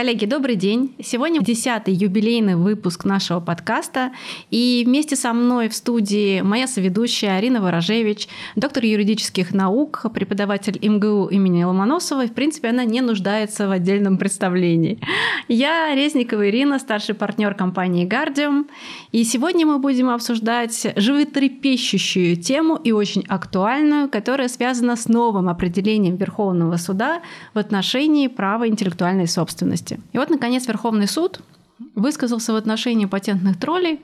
Коллеги, добрый день. Сегодня десятый юбилейный выпуск нашего подкаста. И вместе со мной в студии моя соведущая Арина Ворожевич, доктор юридических наук, преподаватель МГУ имени Ломоносова. И, в принципе, она не нуждается в отдельном представлении. Я Резникова Ирина, старший партнер компании «Гардиум». И сегодня мы будем обсуждать животрепещущую тему и очень актуальную, которая связана с новым определением Верховного суда в отношении права интеллектуальной собственности собственности. И вот, наконец, Верховный суд высказался в отношении патентных троллей,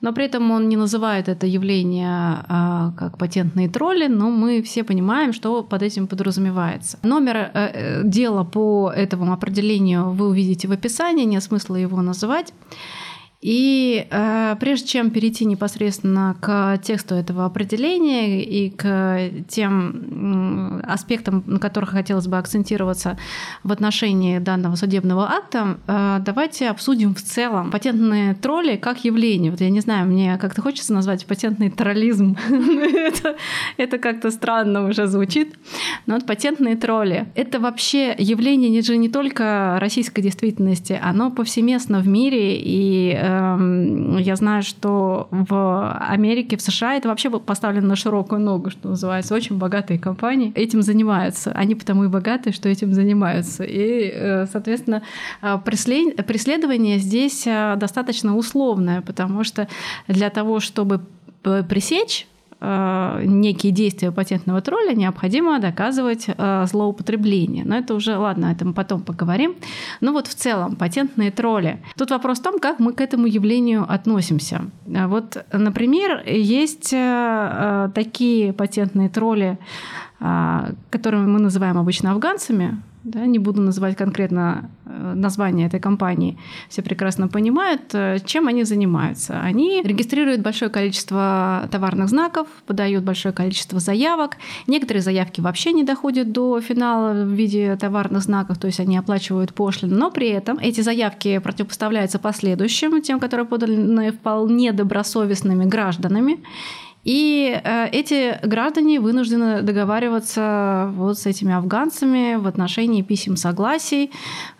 но при этом он не называет это явление а, как патентные тролли, но мы все понимаем, что под этим подразумевается. Номер э, э, дела по этому определению вы увидите в описании, нет смысла его называть. И э, прежде чем перейти непосредственно к тексту этого определения и к тем аспектам, на которых хотелось бы акцентироваться в отношении данного судебного акта, э, давайте обсудим в целом патентные тролли как явление. Вот я не знаю, мне как-то хочется назвать патентный троллизм. это, как-то странно уже звучит. Но вот патентные тролли — это вообще явление не только российской действительности, оно повсеместно в мире и э, я знаю, что в Америке, в США это вообще поставлено на широкую ногу, что называется. Очень богатые компании этим занимаются. Они потому и богатые, что этим занимаются. И, э, соответственно, э, преследование здесь э, достаточно условное, потому что для того, чтобы пресечь некие действия патентного тролля, необходимо доказывать э, злоупотребление. Но это уже, ладно, это мы потом поговорим. Но вот в целом патентные тролли. Тут вопрос в том, как мы к этому явлению относимся. Э, вот, например, есть такие патентные тролли, которые мы называем обычно афганцами, да, не буду называть конкретно э, название этой компании, все прекрасно понимают, э, чем они занимаются. Они регистрируют большое количество товарных знаков, подают большое количество заявок. Некоторые заявки вообще не доходят до финала в виде товарных знаков, то есть они оплачивают пошлину, но при этом эти заявки противопоставляются последующим, тем, которые поданы вполне добросовестными гражданами. И э, эти граждане вынуждены договариваться вот с этими афганцами в отношении писем согласий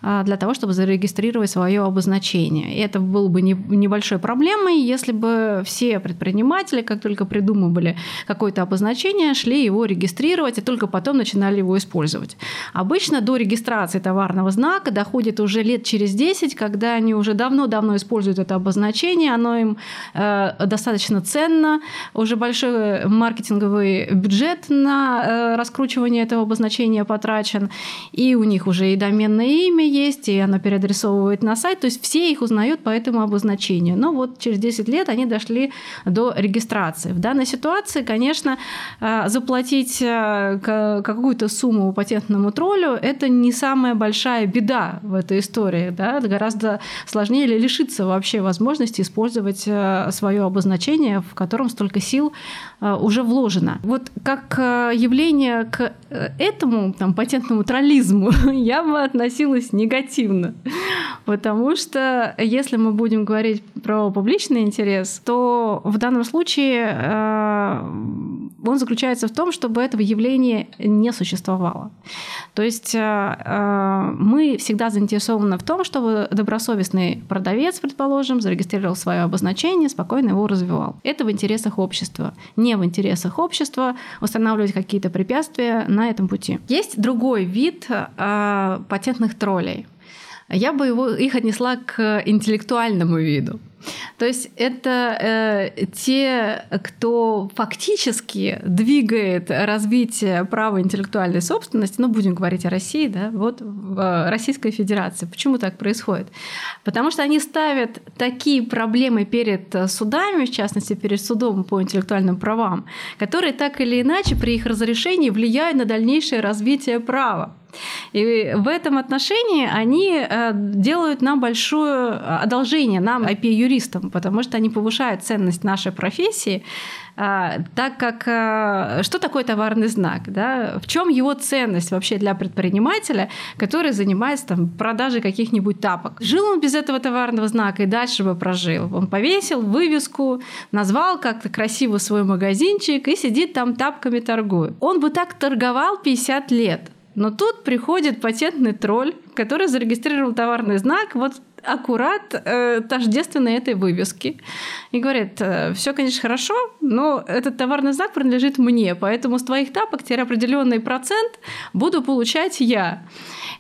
э, для того, чтобы зарегистрировать свое обозначение. И это было бы не, небольшой проблемой, если бы все предприниматели, как только придумывали какое-то обозначение, шли его регистрировать и только потом начинали его использовать. Обычно до регистрации товарного знака доходит уже лет через 10, когда они уже давно-давно используют это обозначение, оно им э, достаточно ценно, уже уже большой маркетинговый бюджет на э, раскручивание этого обозначения потрачен, и у них уже и доменное имя есть, и оно переадресовывает на сайт, то есть все их узнают по этому обозначению. Но вот через 10 лет они дошли до регистрации. В данной ситуации, конечно, э, заплатить э, какую-то сумму патентному троллю – это не самая большая беда в этой истории. Да? Гораздо сложнее лишиться вообще возможности использовать свое обозначение, в котором столько сил сил э, уже вложено. Вот как э, явление к э, этому там, патентному троллизму я бы относилась негативно. Потому что если мы будем говорить про публичный интерес, то в данном случае он заключается в том, чтобы этого явления не существовало. То есть мы всегда заинтересованы в том, чтобы добросовестный продавец, предположим, зарегистрировал свое обозначение, спокойно его развивал. Это в интересах общества общества, не в интересах общества устанавливать какие-то препятствия на этом пути. Есть другой вид э, патентных троллей. Я бы его, их отнесла к интеллектуальному виду. То есть это э, те, кто фактически двигает развитие права интеллектуальной собственности, ну будем говорить о России, да, вот в э, Российской Федерации. Почему так происходит? Потому что они ставят такие проблемы перед судами, в частности перед судом по интеллектуальным правам, которые так или иначе при их разрешении влияют на дальнейшее развитие права. И в этом отношении они э, делают нам большое одолжение, нам, IP-юристам, потому что они повышают ценность нашей профессии, э, так как э, что такое товарный знак? Да? В чем его ценность вообще для предпринимателя, который занимается там, продажей каких-нибудь тапок? Жил он без этого товарного знака и дальше бы прожил. Он повесил вывеску, назвал как-то красиво свой магазинчик и сидит там тапками торгует. Он бы так торговал 50 лет Но тут приходит патентный тролль, который зарегистрировал товарный знак вот аккурат э, тождественной этой вывески. И говорит, э, все, конечно, хорошо, но этот товарный знак принадлежит мне, поэтому с твоих тапок теперь определенный процент буду получать я.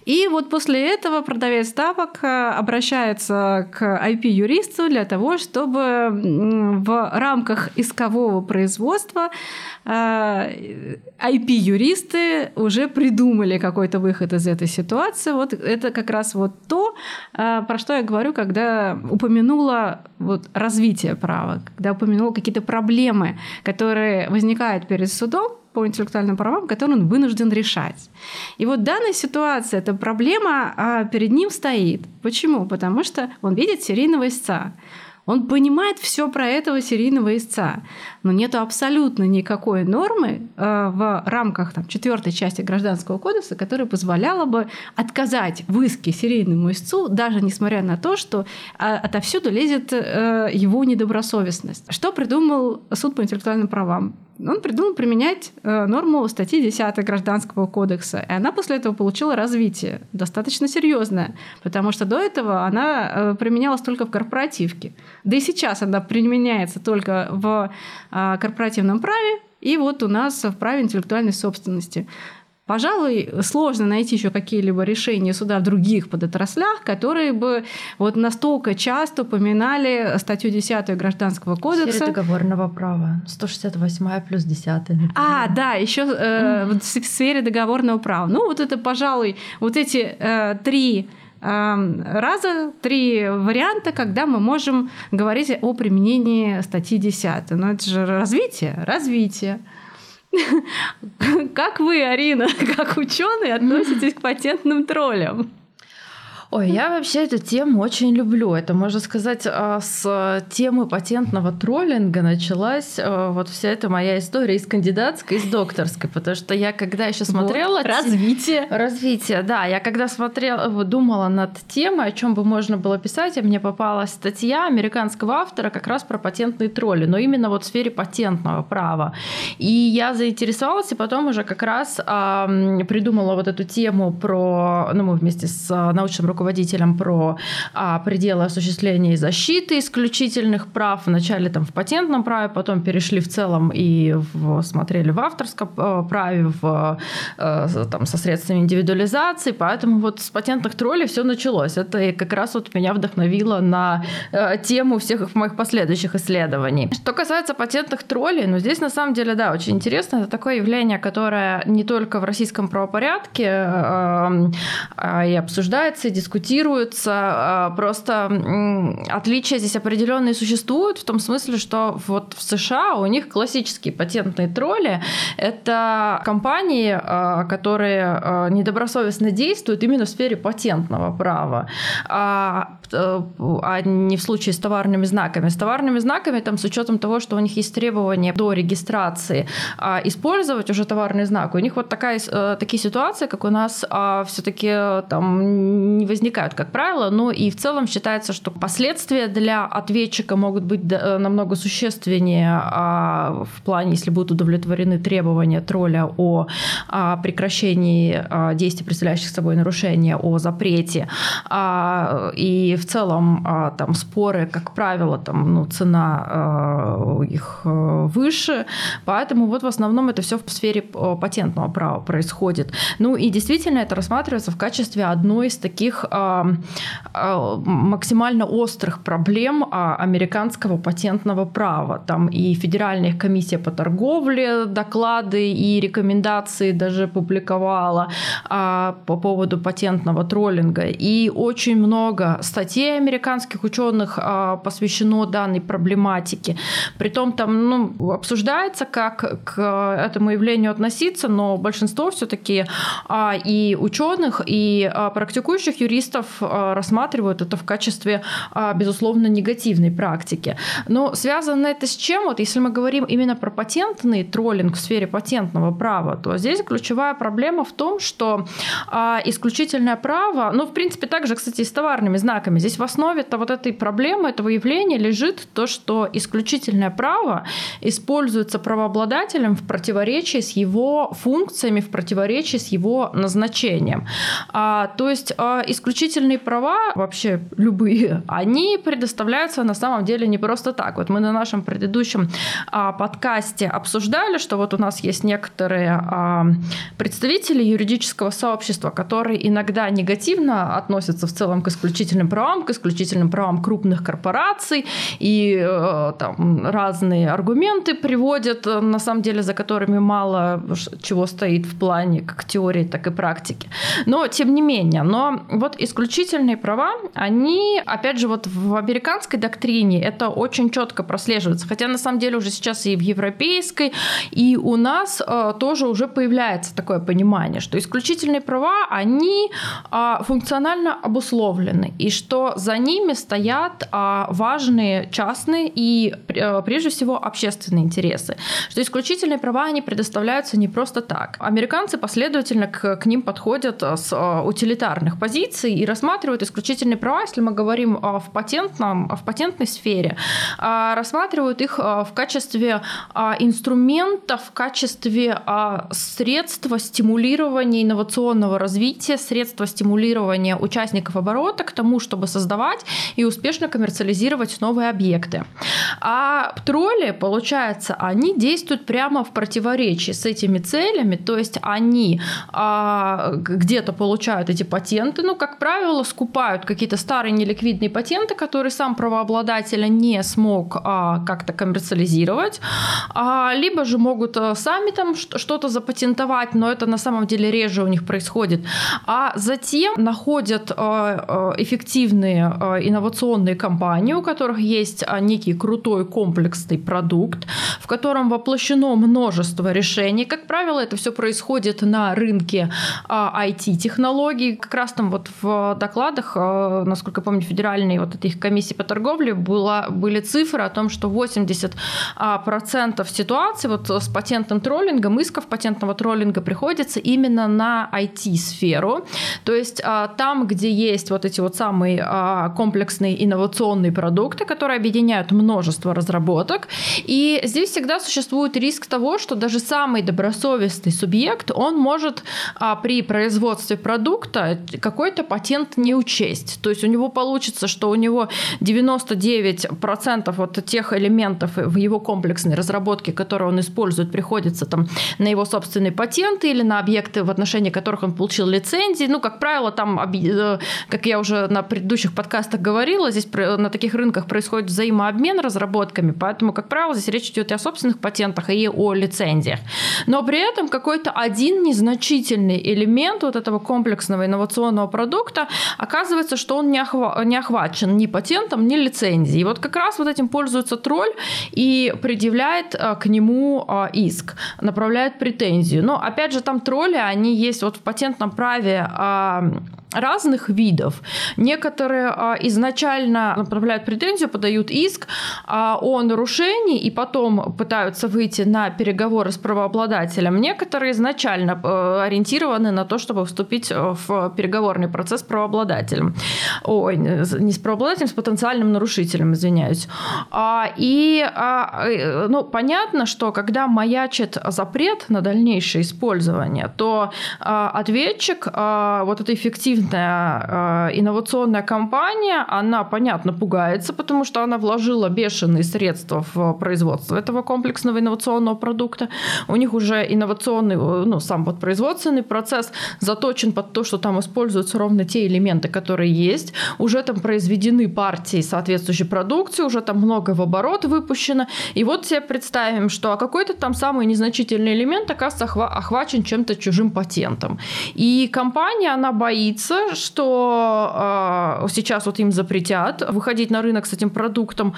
И вот после этого продавец тапок э, обращается к IP-юристу для того, чтобы в рамках искового производства IP-юристы э, уже придумали какой-то выход из этой ситуации. Вот это как раз вот то, про что я говорю, когда упомянула вот развитие права, когда упомянула какие-то проблемы, которые возникают перед судом, по интеллектуальным правам, которые он вынужден решать. И вот данная ситуация, эта проблема а перед ним стоит. Почему? Потому что он видит серийного истца. Он понимает все про этого серийного истца, но нет абсолютно никакой нормы э, в рамках там, четвертой части Гражданского кодекса, которая позволяла бы отказать в иске серийному истцу, даже несмотря на то, что э, отовсюду лезет э, его недобросовестность. Что придумал суд по интеллектуальным правам? он придумал применять норму статьи 10 Гражданского кодекса. И она после этого получила развитие, достаточно серьезное, потому что до этого она применялась только в корпоративке. Да и сейчас она применяется только в э, корпоративном праве, и вот у нас в праве интеллектуальной собственности. Пожалуй, сложно найти еще какие-либо решения суда в других подотраслях, которые бы вот настолько часто упоминали статью 10 Гражданского кодекса. Сфере договорного права. 168 плюс 10. Например. А, да, еще э, в сфере договорного права. Ну, вот это, пожалуй, вот эти э, три раза, три варианта, когда мы можем говорить о применении статьи 10. Но это же развитие, развитие. Как вы, Арина, как ученый, относитесь к патентным троллям? Ой, я вообще эту тему очень люблю. Это, можно сказать, а, с темы патентного троллинга началась а, вот вся эта моя история из кандидатской, из докторской, потому что я когда еще смотрела... Вот, развитие. Развитие, да. Я когда смотрела, думала над темой, о чем бы можно было писать, и мне попалась статья американского автора как раз про патентные тролли, но именно вот в сфере патентного права. И я заинтересовалась, и потом уже как раз а, придумала вот эту тему про... Ну, мы вместе с научным руководителем руководителям про а, пределы осуществления и защиты исключительных прав. Вначале там в патентном праве, потом перешли в целом и в, смотрели в авторском э, праве, в, э, там, со средствами индивидуализации. Поэтому вот с патентных троллей все началось. Это как раз вот меня вдохновило на э, тему всех моих последующих исследований. Что касается патентных троллей, ну здесь на самом деле, да, очень интересно. Это такое явление, которое не только в российском правопорядке э, э, и обсуждается, и дискутируется, дискутируются. А, просто отличия здесь определенные существуют в том смысле, что вот в США у них классические патентные тролли — это компании, а, которые а, недобросовестно действуют именно в сфере патентного права, а не в случае с товарными знаками. С товарными знаками, там, с учетом того, что у них есть требования до регистрации, использовать уже товарный знак. У них вот такая, э, такие ситуации, как у нас все-таки там не возникает возникают, как правило, но и в целом считается, что последствия для ответчика могут быть э, намного существеннее а, в плане, если будут удовлетворены требования тролля о а, прекращении а, действий, представляющих собой нарушения, о запрете. И в целом там споры, как правило, там, ну, цена их э, выше, поэтому вот в основном это все в сфере э, патентного права происходит. Ну и действительно это рассматривается в качестве одной из таких максимально острых проблем а, американского патентного права. Там и Федеральная комиссия по торговле доклады и рекомендации даже публиковала а, по поводу патентного троллинга. И очень много статей американских ученых а, посвящено данной проблематике. Притом там ну, обсуждается, как к этому явлению относиться, но большинство все-таки и ученых, и практикующих юристов юристов рассматривают это в качестве, безусловно, негативной практики. Но связано это с чем? Вот если мы говорим именно про патентный троллинг в сфере патентного права, то здесь ключевая проблема в том, что исключительное право, ну, в принципе, также, кстати, и с товарными знаками, здесь в основе -то вот этой проблемы, этого явления лежит то, что исключительное право используется правообладателем в противоречии с его функциями, в противоречии с его назначением. А, то есть а, исключительные права, вообще любые, они предоставляются на самом деле не просто так. Вот мы на нашем предыдущем а, подкасте обсуждали, что вот у нас есть некоторые а, представители юридического сообщества, которые иногда негативно относятся в целом к исключительным правам, к исключительным правам крупных корпораций, и э, там разные аргументы приводят, э, на самом деле, за которыми мало чего стоит в плане как теории, так и практики. Но, тем не менее, но вот исключительные права, они, опять же, вот в американской доктрине это очень четко прослеживается, хотя на самом деле уже сейчас и в европейской, и у нас э, тоже уже появляется такое понимание, что исключительные права, они э, функционально обусловлены, и что за ними стоят э, важные частные и э, прежде всего общественные интересы, что исключительные права, они предоставляются не просто так. Американцы последовательно к, к ним подходят с э, утилитарных позиций и рассматривают исключительные права, если мы говорим в, патентном, в патентной сфере, рассматривают их в качестве инструмента, в качестве средства стимулирования инновационного развития, средства стимулирования участников оборота к тому, чтобы создавать и успешно коммерциализировать новые объекты. А тролли, получается, они действуют прямо в противоречии с этими целями, то есть они а, где-то получают эти патенты, ну, как правило, скупают какие-то старые неликвидные патенты, которые сам правообладатель не смог а, как-то коммерциализировать, а, либо же могут а, сами там что-то запатентовать, но это на самом деле реже у них происходит, а затем находят а, а эффективные а, инновационные компании, у которых есть а, некий крутой комплексный продукт, в котором воплощено множество решений. Как правило, это все происходит на рынке IT-технологий. Как раз там вот в докладах, а, насколько я помню, федеральной вот этой комиссии по торговле была, были цифры о том, что 80% процентов ситуаций вот с патентным троллингом, исков патентного троллинга приходится именно на IT-сферу. То есть там, где есть вот эти вот самые комплексные инновационные продукты, которые объединяют множество разработок. И здесь всегда существует риск того, что даже самый добросовестный субъект, он может а, при производстве продукта какой-то патент не учесть. То есть у него получится, что у него 99% вот тех элементов в его комплексной разработке, которые он использует, приходится там на его собственные патенты или на объекты, в отношении которых он получил лицензии. Ну, как правило, там, э, как я уже на предыдущих подкастах говорила, здесь на таких рынках происходит взаимообмен разработками, поэтому, как правило, здесь речь идет и о собственных патентах, и о лицензиях. Но при этом какой-то один незначительный элемент вот этого комплексного инновационного продукта оказывается, что он не, охва- не охвачен ни патентом, ни лицензией. И вот как раз вот этим пользуется тролль и предъявляет а, к нему а, иск, направляет претензию. Но опять же, там тролли, они есть вот в патентном праве а, разных видов. Некоторые а, изначально направляют претензию, подают иск а, о нарушении и потом пытаются выйти на переговоры с правообладателем. Некоторые изначально а, ориентированы на то, чтобы вступить в переговорный процесс с правообладателем. Ой, не с правообладателем, с потенциальным нарушителем, извиняюсь. А, и а, э, ну, понятно, что когда маячит запрет на дальнейшее использование, то а, ответчик, а, вот это эффективно крупная э, инновационная компания, она, понятно, пугается, потому что она вложила бешеные средства в производство этого комплексного инновационного продукта. У них уже инновационный, ну, сам вот производственный процесс заточен под то, что там используются ровно те элементы, которые есть. Уже там произведены партии соответствующей продукции, уже там много в оборот выпущено. И вот себе представим, что какой-то там самый незначительный элемент, оказывается, охвачен чем-то чужим патентом. И компания, она боится, что сейчас вот им запретят выходить на рынок с этим продуктом,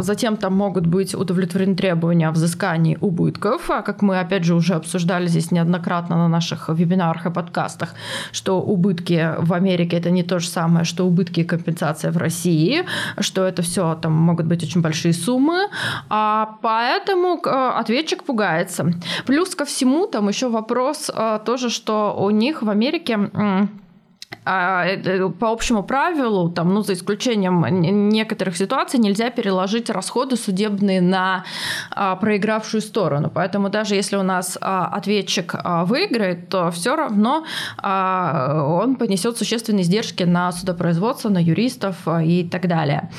затем там могут быть удовлетворены требования о взыскании убытков, а как мы опять же уже обсуждали здесь неоднократно на наших вебинарах и подкастах, что убытки в Америке это не то же самое, что убытки и компенсация в России, что это все там могут быть очень большие суммы, а поэтому ответчик пугается. Плюс ко всему там еще вопрос а, тоже, что у них в Америке э, по общему правилу, там, ну, за исключением некоторых ситуаций, нельзя переложить расходы судебные на а, проигравшую сторону. Поэтому даже если у нас а, ответчик а, выиграет, то все равно а, он понесет существенные издержки на судопроизводство, на юристов а, и так далее.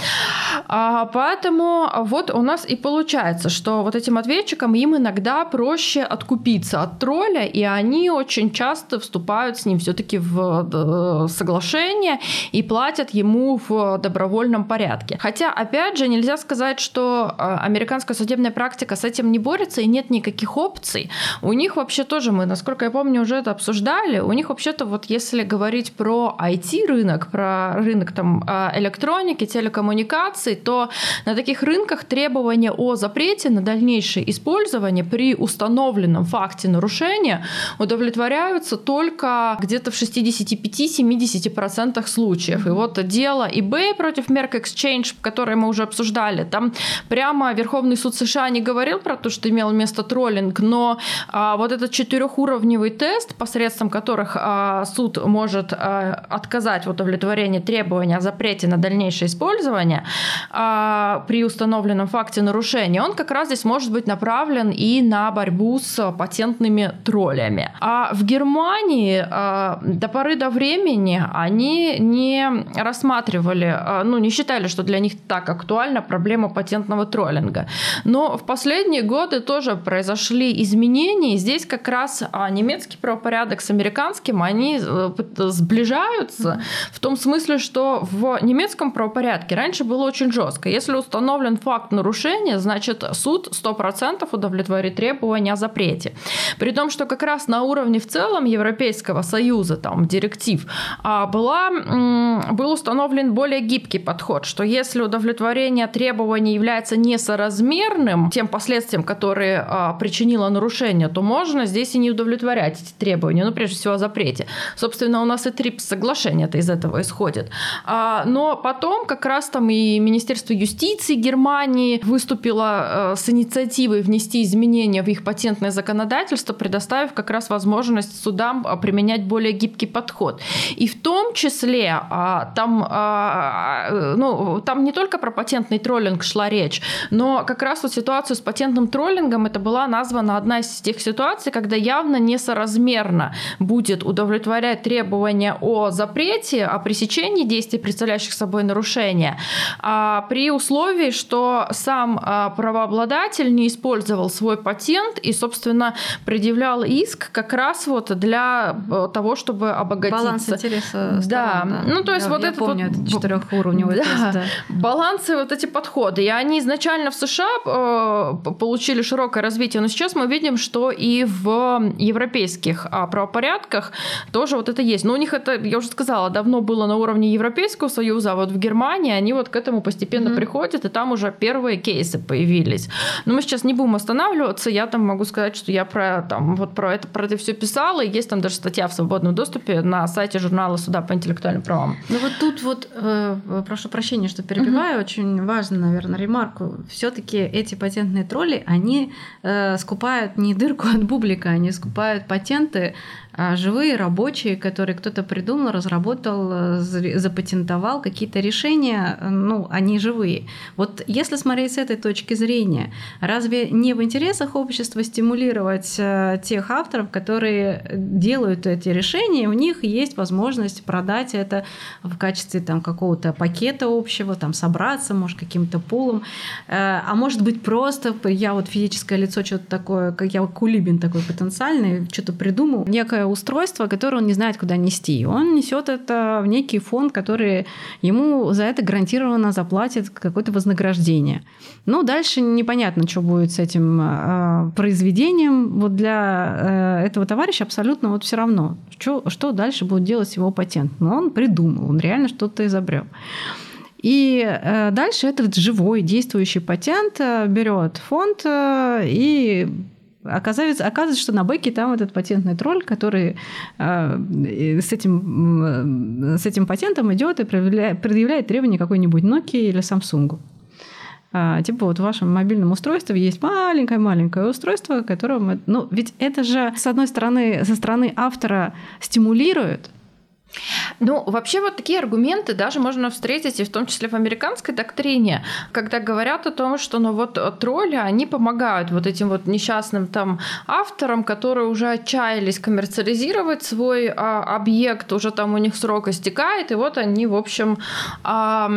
А, поэтому вот у нас и получается, что вот этим ответчикам им иногда проще откупиться от тролля, и они очень часто вступают с ним все-таки в Э, соглашение и платят ему в добровольном порядке. Хотя, опять же, нельзя сказать, что э, американская судебная практика с этим не борется и нет никаких опций. У них вообще тоже, мы, насколько я помню, уже это обсуждали, у них вообще-то вот если говорить про IT-рынок, про рынок там э, электроники, телекоммуникаций, то на таких рынках требования о запрете на дальнейшее использование при установленном факте нарушения удовлетворяются только где-то в 65 70% случаев. И вот дело eBay против Merck Exchange, которое мы уже обсуждали, там прямо Верховный суд США не говорил про то, что имел место троллинг, но а, вот этот четырехуровневый тест, посредством которых а, суд может а, отказать в удовлетворении требования о запрете на дальнейшее использование а, при установленном факте нарушения, он как раз здесь может быть направлен и на борьбу с патентными троллями. А в Германии а, до поры до времени времени они не рассматривали, а, ну, не считали, что для них так актуальна проблема патентного троллинга. Но в последние годы тоже произошли изменения. Здесь как раз а, немецкий правопорядок с американским, они э, сближаются в том смысле, что в немецком правопорядке раньше было очень жестко. Если установлен факт нарушения, значит суд 100% удовлетворит требования о запрете. При том, что как раз на уровне в целом Европейского Союза, там, директив, была, был установлен более гибкий подход, что если удовлетворение требований является несоразмерным тем последствиям, которые а, причинило нарушение, то можно здесь и не удовлетворять эти требования, ну, прежде всего, о запрете. Собственно, у нас и ТРИПС соглашение из этого исходит. А, но потом как раз там и Министерство юстиции Германии выступило с инициативой внести изменения в их патентное законодательство, предоставив как раз возможность судам применять более гибкий подход. И в том числе а, там, а, ну, там не только про патентный троллинг шла речь, но как раз вот ситуацию с патентным троллингом это была названа одна из тех ситуаций, когда явно несоразмерно будет удовлетворять требования о запрете, о пресечении действий, представляющих собой нарушения, а при условии, что сам а, правообладатель не использовал свой патент и, собственно, предъявлял иск как раз вот для э, того, чтобы обогатиться. Баланс интереса да. да. Ну, то есть я, вот я это помню, вот... четырехуровневый да. тест. Да. Балансы, вот эти подходы. И они изначально в США э, получили широкое развитие, но сейчас мы видим, что и в европейских э, правопорядках тоже вот это есть. Но у них это, я уже сказала, давно было на уровне Европейского Союза, а вот в Германии они вот к этому постепенно mm-hmm. приходят, и там уже первые кейсы появились. Но мы сейчас не будем останавливаться. Я там могу сказать, что я про, там, вот про это, про это все писала, и есть там даже статья в свободном доступе на сайте журнала суда по интеллектуальным правам. Ну вот тут вот, э, прошу прощения, что перебиваю, угу. очень важно, наверное, ремарку. все таки эти патентные тролли, они э, скупают не дырку от бублика, они скупают патенты живые рабочие, которые кто-то придумал, разработал, э, запатентовал какие-то решения, э, ну, они живые. Вот если смотреть с этой точки зрения, разве не в интересах общества стимулировать э, тех авторов, которые делают эти решения, у них есть возможность продать это в качестве там какого-то пакета общего, там собраться, может, каким-то пулом, а может быть просто я вот физическое лицо что-то такое, как я кулибин такой потенциальный, что-то придумал, некое устройство, которое он не знает, куда нести. Он несет это в некий фонд, который ему за это гарантированно заплатит какое-то вознаграждение. Ну, дальше непонятно, что будет с этим э, произведением. Вот для э, этого товарища абсолютно вот все равно, что, что дальше будет делать его патент. Но он придумал, он реально что-то изобрел. И э, дальше этот живой действующий патент э, берет фонд и оказывается, оказывается, что на бэке там этот патентный тролль, который с, этим, с этим патентом идет и предъявляет, предъявляет требования какой-нибудь Nokia или Samsung. Типа вот в вашем мобильном устройстве есть маленькое-маленькое устройство, которое... Ну, ведь это же, с одной стороны, со стороны автора стимулирует ну, вообще вот такие аргументы даже можно встретить и в том числе в американской доктрине, когда говорят о том, что ну вот тролли, они помогают вот этим вот несчастным там авторам, которые уже отчаялись коммерциализировать свой а, объект, уже там у них срок истекает, и вот они, в общем, а,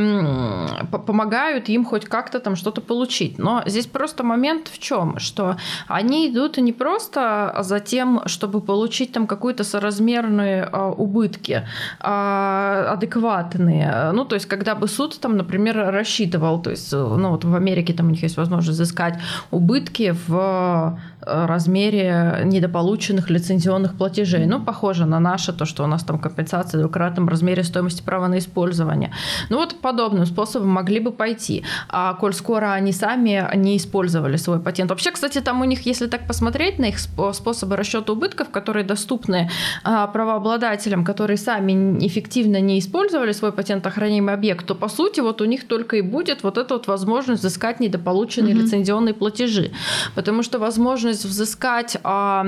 помогают им хоть как-то там что-то получить. Но здесь просто момент в чем, что они идут не просто за тем, чтобы получить там какую-то соразмерные а, убытки, а, адекватные. Ну, то есть, когда бы суд там, например, рассчитывал, то есть, ну, вот в Америке там у них есть возможность взыскать убытки в э, размере недополученных лицензионных платежей. Ну, похоже на наше, то, что у нас там компенсация в двукратном размере стоимости права на использование. Ну, вот подобным способом могли бы пойти. А коль скоро они сами не использовали свой патент. Вообще, кстати, там у них, если так посмотреть на их способы расчета убытков, которые доступны а, правообладателям, которые сами эффективно не использовали свой патентоохранимый объект, то по сути вот у них только и будет вот эта вот возможность взыскать недополученные mm-hmm. лицензионные платежи. Потому что возможность взыскать а,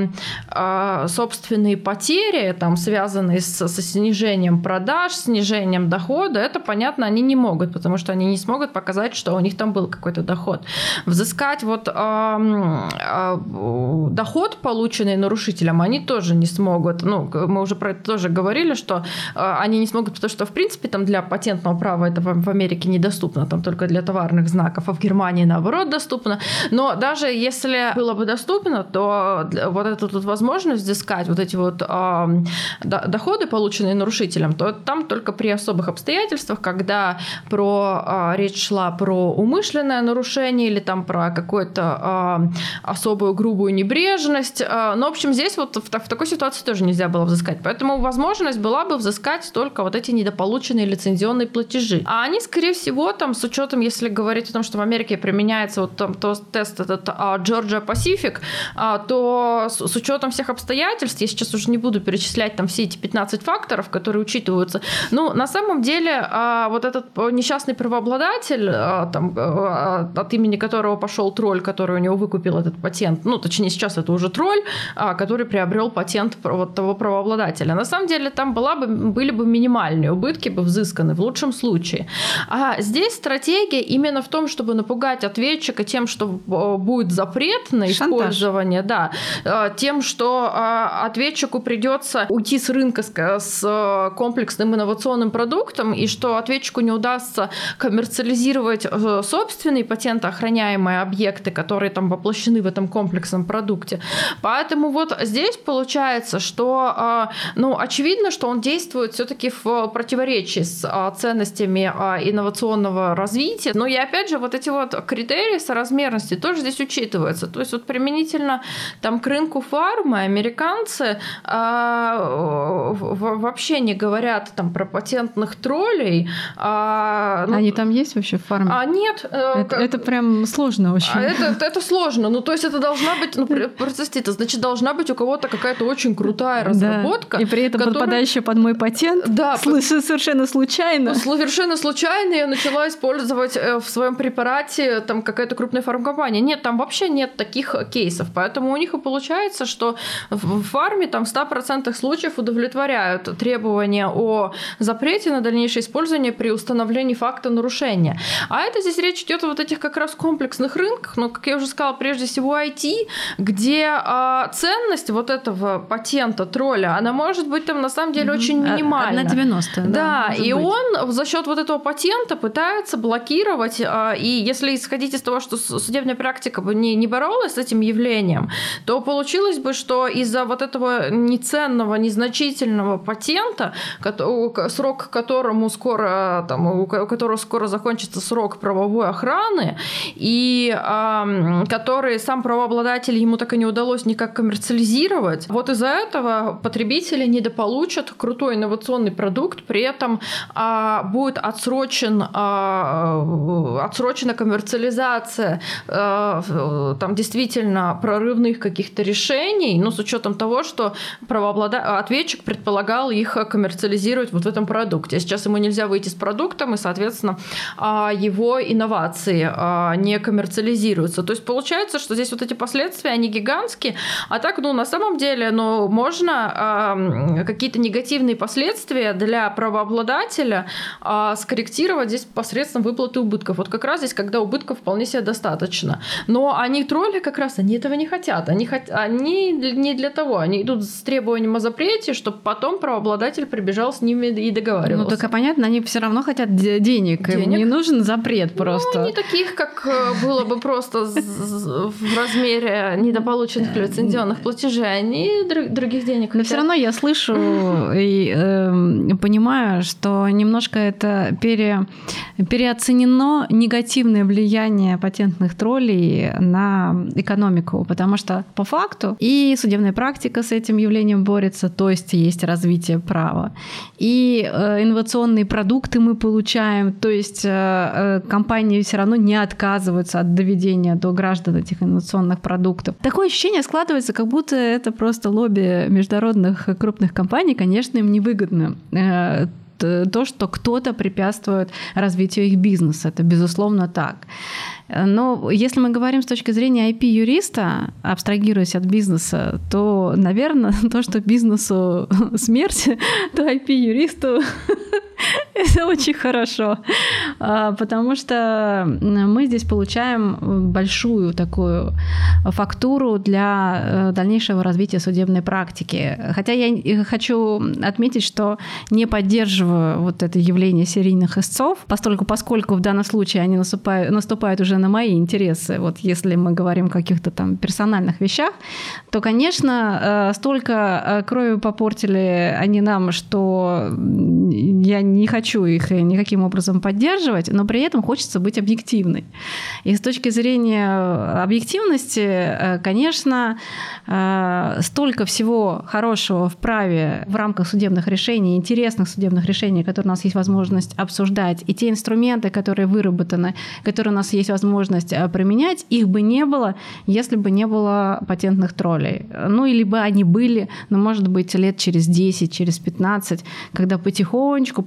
а, собственные потери, там, связанные с, со снижением продаж, снижением дохода, это, понятно, они не могут, потому что они не смогут показать, что у них там был какой-то доход. Взыскать вот а, а, доход, полученный нарушителем, они тоже не смогут. Ну, мы уже про это тоже говорили, что что э, они не смогут, потому что, в принципе, там для патентного права это в Америке недоступно, там только для товарных знаков, а в Германии, наоборот, доступно. Но даже если было бы доступно, то вот эту тут возможность взыскать вот эти вот доходы, полученные нарушителем, то там только при особых обстоятельствах, когда про э, речь шла про умышленное нарушение или там про какую-то особую грубую небрежность. Э, но, в общем, здесь вот в, в такой ситуации тоже нельзя было взыскать. Поэтому возможность была бы взыскать только вот эти недополученные лицензионные платежи. А они, скорее всего, там, с учетом, если говорить о том, что в Америке применяется вот там то, тест этот а, Georgia Pacific, а, то с, с учетом всех обстоятельств, я сейчас уже не буду перечислять там все эти 15 факторов, которые учитываются, ну, на самом деле, а, вот этот несчастный правообладатель, а, там, а, от имени которого пошел тролль, который у него выкупил этот патент, ну, точнее, сейчас это уже тролль, а, который приобрел патент вот того правообладателя. На самом деле, там была была бы, были бы минимальные убытки бы взысканы в лучшем случае. А здесь стратегия именно в том, чтобы напугать ответчика тем, что э, будет запрет на использование, да, э, тем, что э, ответчику придется уйти с рынка с комплексным инновационным продуктом, и что ответчику не удастся коммерциализировать собственные патентоохраняемые объекты, которые там воплощены в этом комплексном продукте. Поэтому вот здесь получается, что, ну, очевидно, что он действует все-таки в противоречии с а, ценностями а, инновационного развития. Но и опять же, вот эти вот критерии соразмерности тоже здесь учитываются. То есть вот применительно там к рынку фармы американцы а, вообще не говорят там про патентных троллей. А, ну, Они там есть вообще в фарме? А нет. Э, это, это прям сложно очень. А это, это сложно. Ну, то есть это должна быть, ну, простите, это значит, должна быть у кого-то какая-то очень крутая разработка. Да. И при этом которая... подпадающая под мой патент. Да. Совершенно случайно. Совершенно случайно я начала использовать э, в своем препарате там какая-то крупная фармкомпания. Нет, там вообще нет таких кейсов. Поэтому у них и получается, что в фарме там в 100% случаев удовлетворяют требования о запрете на дальнейшее использование при установлении факта нарушения. А это здесь речь идет о вот этих как раз комплексных рынках, но, как я уже сказала, прежде всего IT, где а, ценность вот этого патента тролля, она может быть там на самом деле mm-hmm. Очень минимально. 1,90. Да, да и быть. он за счет вот этого патента пытается блокировать, а, и если исходить из того, что судебная практика бы не, не боролась с этим явлением, то получилось бы, что из-за вот этого неценного, незначительного патента, срок которому скоро, там, у которого скоро закончится срок правовой охраны, и э, который сам правообладатель ему так и не удалось никак коммерциализировать, вот из-за этого потребители недополучат крутой инновационный продукт, при этом э, будет отсрочен, э, отсрочена коммерциализация э, там действительно прорывных каких-то решений, но с учетом того, что правообладатель, ответчик предполагал их коммерциализировать вот в этом продукте. А сейчас ему нельзя выйти с продуктом, и, соответственно, его инновации не коммерциализируются. То есть получается, что здесь вот эти последствия, они гигантские, а так, ну, на самом деле, ну, можно какие-то негативные последствия для правообладателя скорректировать здесь посредством выплаты убытков. Вот как раз здесь, когда убытков вполне себе достаточно. Но они, тролли, как раз, они этого не хотят. Они, хот... они не для того. Они идут с требованием о запрете, чтобы потом правообладатель прибежал с ними и договаривался. Ну, только понятно, они все равно хотят денег. денег. Им не нужен запрет просто. Ну, не таких, как э, было бы просто в размере недополученных лицензионных платежей, они других денег Но все равно я слышу э, понимаю, что немножко это пере, переоценено негативное влияние патентных троллей на экономику, потому что по факту и судебная практика с этим явлением борется, то есть есть развитие права, и э, инновационные продукты мы получаем, то есть э, э компании все равно не отказываются от доведения до граждан этих инновационных продуктов. Такое ощущение складывается, как будто это просто лобби международных крупных компаний, конечно, им невыгодно э, то, что кто-то препятствует развитию их бизнеса. Это безусловно так. Но если мы говорим с точки зрения IP-юриста, абстрагируясь от бизнеса, то, наверное, то, что бизнесу смерть, то IP-юристу это очень хорошо, а, потому что мы здесь получаем большую такую фактуру для э, дальнейшего развития судебной практики. Хотя я хочу отметить, что не поддерживаю вот это явление серийных истцов, поскольку, поскольку в данном случае они наступают, наступают уже на мои интересы. Вот если мы говорим о каких-то там персональных вещах, то, конечно, э, столько э, крови попортили они нам, что я не хочу их никаким образом поддерживать, но при этом хочется быть объективной. И с точки зрения объективности, э, конечно, столько всего хорошего в праве в рамках судебных решений, интересных судебных решений, которые у нас есть возможность обсуждать, и те инструменты, которые выработаны, которые у нас есть возможность э, применять, их бы не было, если бы не было патентных троллей. Ну, или бы они были, но, может быть, лет через 10, через 15, когда потихонечку,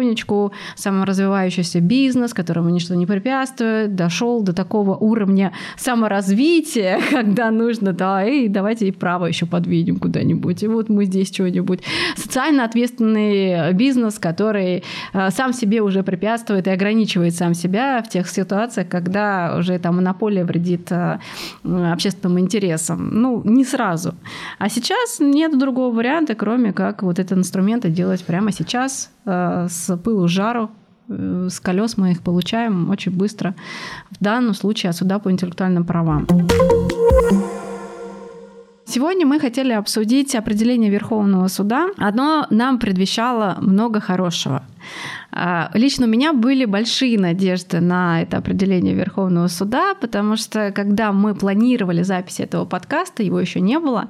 полигонечку саморазвивающийся бизнес, которому ничто не препятствует, дошел до такого уровня саморазвития, когда нужно, да, и давайте и право еще подвинем куда-нибудь, и вот мы здесь что-нибудь. Социально ответственный бизнес, который э, сам себе уже препятствует и ограничивает сам себя в тех ситуациях, когда уже там монополия вредит э, общественным интересам. Ну, не сразу. А сейчас нет другого варианта, кроме как вот этот инструмент делать прямо сейчас с пылу жару, с колес мы их получаем очень быстро. В данном случае от суда по интеллектуальным правам. Сегодня мы хотели обсудить определение Верховного суда. Одно нам предвещало много хорошего. А, лично у меня были большие надежды на это определение Верховного суда, потому что когда мы планировали запись этого подкаста, его еще не было,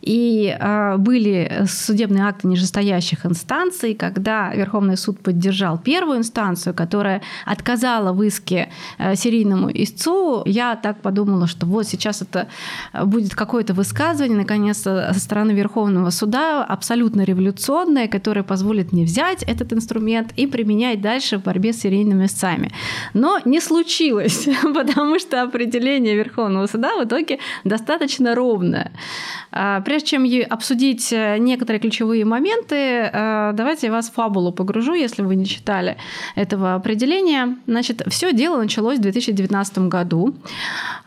и а, были судебные акты нижестоящих инстанций, когда Верховный суд поддержал первую инстанцию, которая отказала в иске а, серийному истцу, я так подумала, что вот сейчас это будет какое-то высказывание, наконец-то, со стороны Верховного суда, абсолютно революционное, которое позволит мне взять этот инструмент инструмент и применять дальше в борьбе с серийными истцами. Но не случилось, потому что определение Верховного суда в итоге достаточно ровное. А, прежде чем обсудить э, некоторые ключевые моменты, э, давайте я вас в фабулу погружу, если вы не читали этого определения. Значит, все дело началось в 2019 году.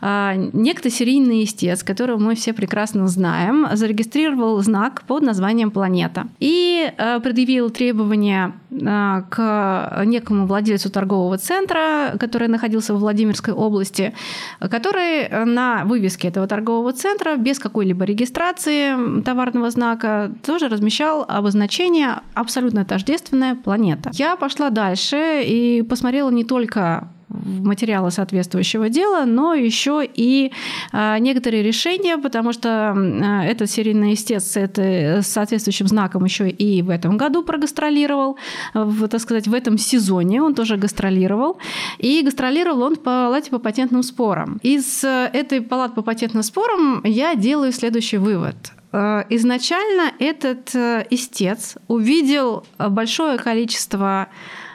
А, некто серийный истец, которого мы все прекрасно знаем, зарегистрировал знак под названием «Планета» и э, предъявил требования к некому владельцу торгового центра, который находился в Владимирской области, который на вывеске этого торгового центра без какой-либо регистрации товарного знака тоже размещал обозначение абсолютно тождественная планета. Я пошла дальше и посмотрела не только материалы соответствующего дела, но еще и а, некоторые решения, потому что а, этот серийный истец это с соответствующим знаком еще и в этом году прогастролировал, в, так сказать, в этом сезоне он тоже гастролировал, и гастролировал он в палате по патентным спорам. Из э, этой палаты по патентным спорам я делаю следующий вывод. Э, изначально этот э, истец увидел большое количество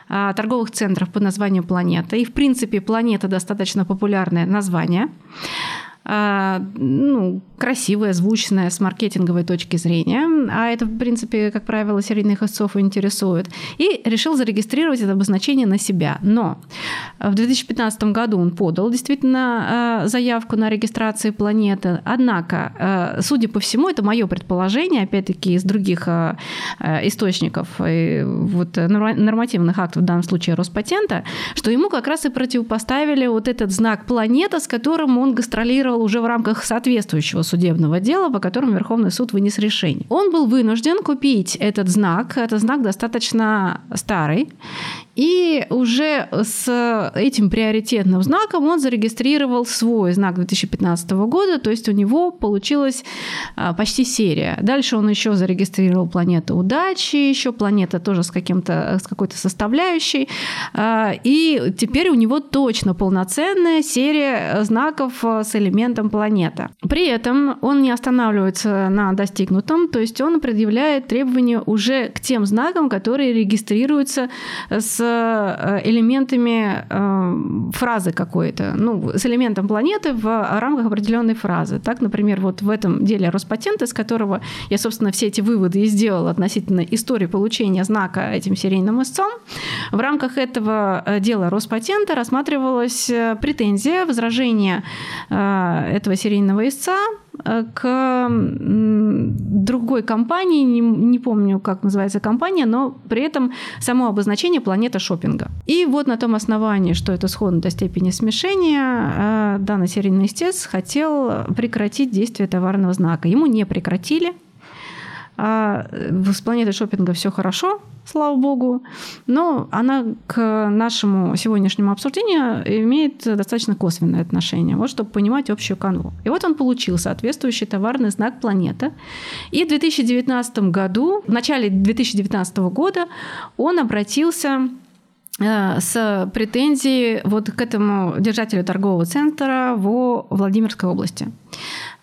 торговых центров под названием «Планета». И, в принципе, «Планета» достаточно популярное название. А, ну, красивая, звучная с маркетинговой точки зрения, а это, в принципе, как правило, серийных истцов интересует, и решил зарегистрировать это обозначение на себя. Но в 2015 году он подал действительно а, заявку на регистрацию планеты, однако, а, судя по всему, это мое предположение, опять-таки, из других источников вот, нормативных актов, в данном случае Роспатента, что ему как раз и противопоставили вот этот знак планета, с которым он гастролировал действовал уже в рамках соответствующего судебного дела, по которому Верховный суд вынес решение. Он был вынужден купить этот знак. Этот знак достаточно старый. И уже с этим приоритетным знаком он зарегистрировал свой знак 2015 года, то есть у него получилась а, почти серия. Дальше он еще зарегистрировал планету удачи, еще планета тоже с, каким-то, с какой-то составляющей. А, и теперь у него точно полноценная серия знаков с элементом планета. При этом он не останавливается на достигнутом, то есть он предъявляет требования уже к тем знакам, которые регистрируются с элементами э, фразы какой-то, ну, с элементом планеты в рамках определенной фразы. Так, например, вот в этом деле Роспатент, из которого я, собственно, все эти выводы и сделала относительно истории получения знака этим серийным истцом, в рамках этого э, дела Роспатента рассматривалась претензия, возражение этого серийного истца Э, к другой компании, не, не помню, как называется компания, но при этом само обозначение планета шопинга. И вот на том основании, что это сходно до степени смешения, э, данный серийный истец хотел прекратить действие товарного знака. Ему не прекратили, а с планетой шопинга все хорошо, слава богу, но она к нашему сегодняшнему обсуждению имеет достаточно косвенное отношение, вот чтобы понимать общую канву. И вот он получил соответствующий товарный знак «Планета». И в 2019 году, в начале 2019 года он обратился э, с претензией вот к этому держателю торгового центра во Владимирской области.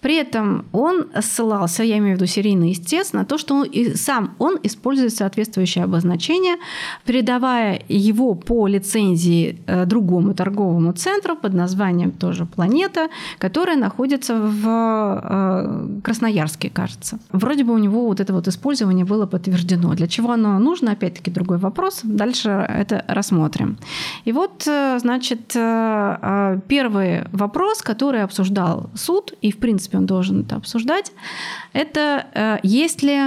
При этом он ссылался, я имею в виду серийный истец, на то, что он и сам он использует соответствующее обозначение, передавая его по лицензии э, другому торговому центру под названием тоже «Планета», которая находится в э, Красноярске, кажется. Вроде бы у него вот это вот использование было подтверждено. Для чего оно нужно, опять-таки другой вопрос. Дальше это рассмотрим. И вот, э, значит, первый вопрос, который обсуждал суд, и, в принципе, принципе, он должен это обсуждать, это э, есть ли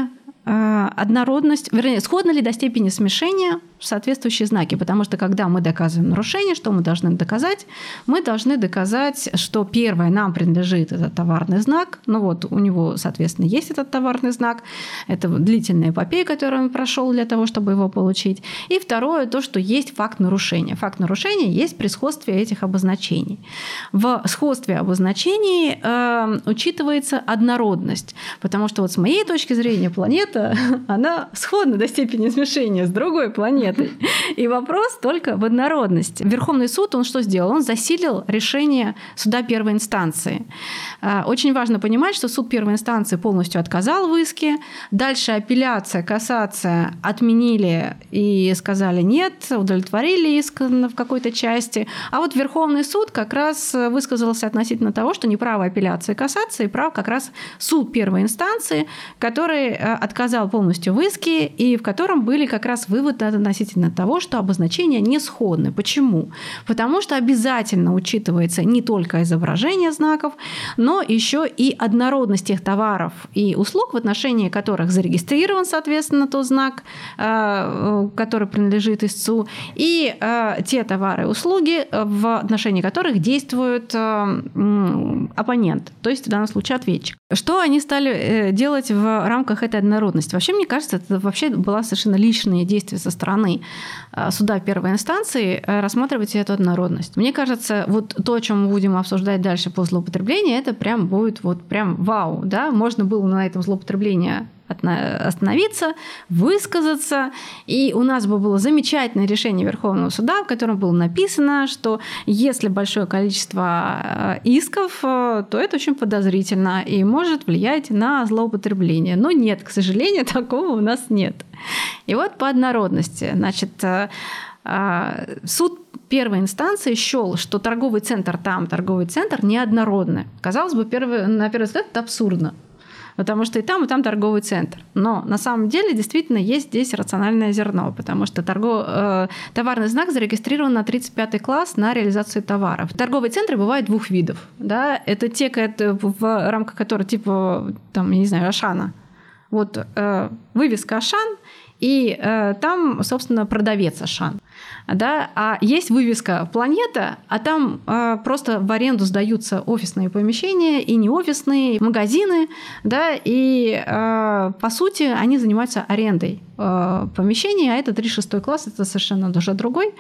э, однородность, вернее, сходна ли до степени смешения соответствующие знаки, потому что когда мы доказываем нарушение, что мы должны доказать? Мы должны доказать, что первое, нам принадлежит этот товарный знак, ну вот у него, соответственно, есть этот товарный знак, это длительная эпопея, которую он прошел для того, чтобы его получить. И второе, то, что есть факт нарушения. Факт нарушения есть при сходстве этих обозначений. В сходстве обозначений э, учитывается однородность, потому что вот с моей точки зрения планета, она сходна до степени смешения с другой планетой, планетой. И вопрос только в однородности. Верховный суд, он что сделал? Он засилил решение суда первой инстанции. А, очень важно понимать, что суд первой инстанции полностью отказал в иске. Дальше апелляция, кассация отменили и сказали нет, удовлетворили иск в какой-то части. А вот Верховный суд как раз высказался относительно того, что не право апелляции и кассации, прав как раз суд первой инстанции, который э, отказал полностью в иске и в котором были как раз выводы относительно того, что обозначения не сходны. Почему? Потому что обязательно учитывается не только изображение знаков, но еще и однородность тех товаров и услуг, в отношении которых зарегистрирован, соответственно, тот знак, э, который принадлежит истцу, и э, те товары и услуги, в отношении которых действует оппонент, то есть в данном случае ответчик. Что они стали делать в рамках этой однородности? Вообще, мне кажется, это вообще была совершенно личные действия со стороны э, суда первой инстанции э, рассматривать эту однородность. Мне кажется, вот то, о чем мы будем обсуждать дальше по злоупотреблению, это прям будет вот прям вау, да, можно было на этом злоупотреблении остановиться, высказаться. И у нас бы было замечательное решение Верховного суда, в котором было написано, что если большое количество э, исков, э, то это очень подозрительно и может влиять на злоупотребление. Но нет, к сожалению, такого у нас нет. И вот по однородности. Значит, э, суд первой инстанции счел, что торговый центр там, торговый центр неоднородный. Казалось бы, первый, на первый взгляд, это абсурдно потому что и там, и там торговый центр. Но на самом деле действительно есть здесь рациональное зерно, потому что торгов... э, товарный знак зарегистрирован на 35 класс на реализацию товаров. Торговые центры бывают двух видов. Да? Это те, в рамках которых типа, там, я не знаю, Ашана. Вот э, вывеска Ашан, и э, там, собственно, продавец Ашан да, а есть вывеска «Планета», а там э, просто в аренду сдаются офисные помещения и не офисные, магазины, да, и э, по сути они занимаются арендой э, помещений, а это 3-6 класс, это совершенно уже другой.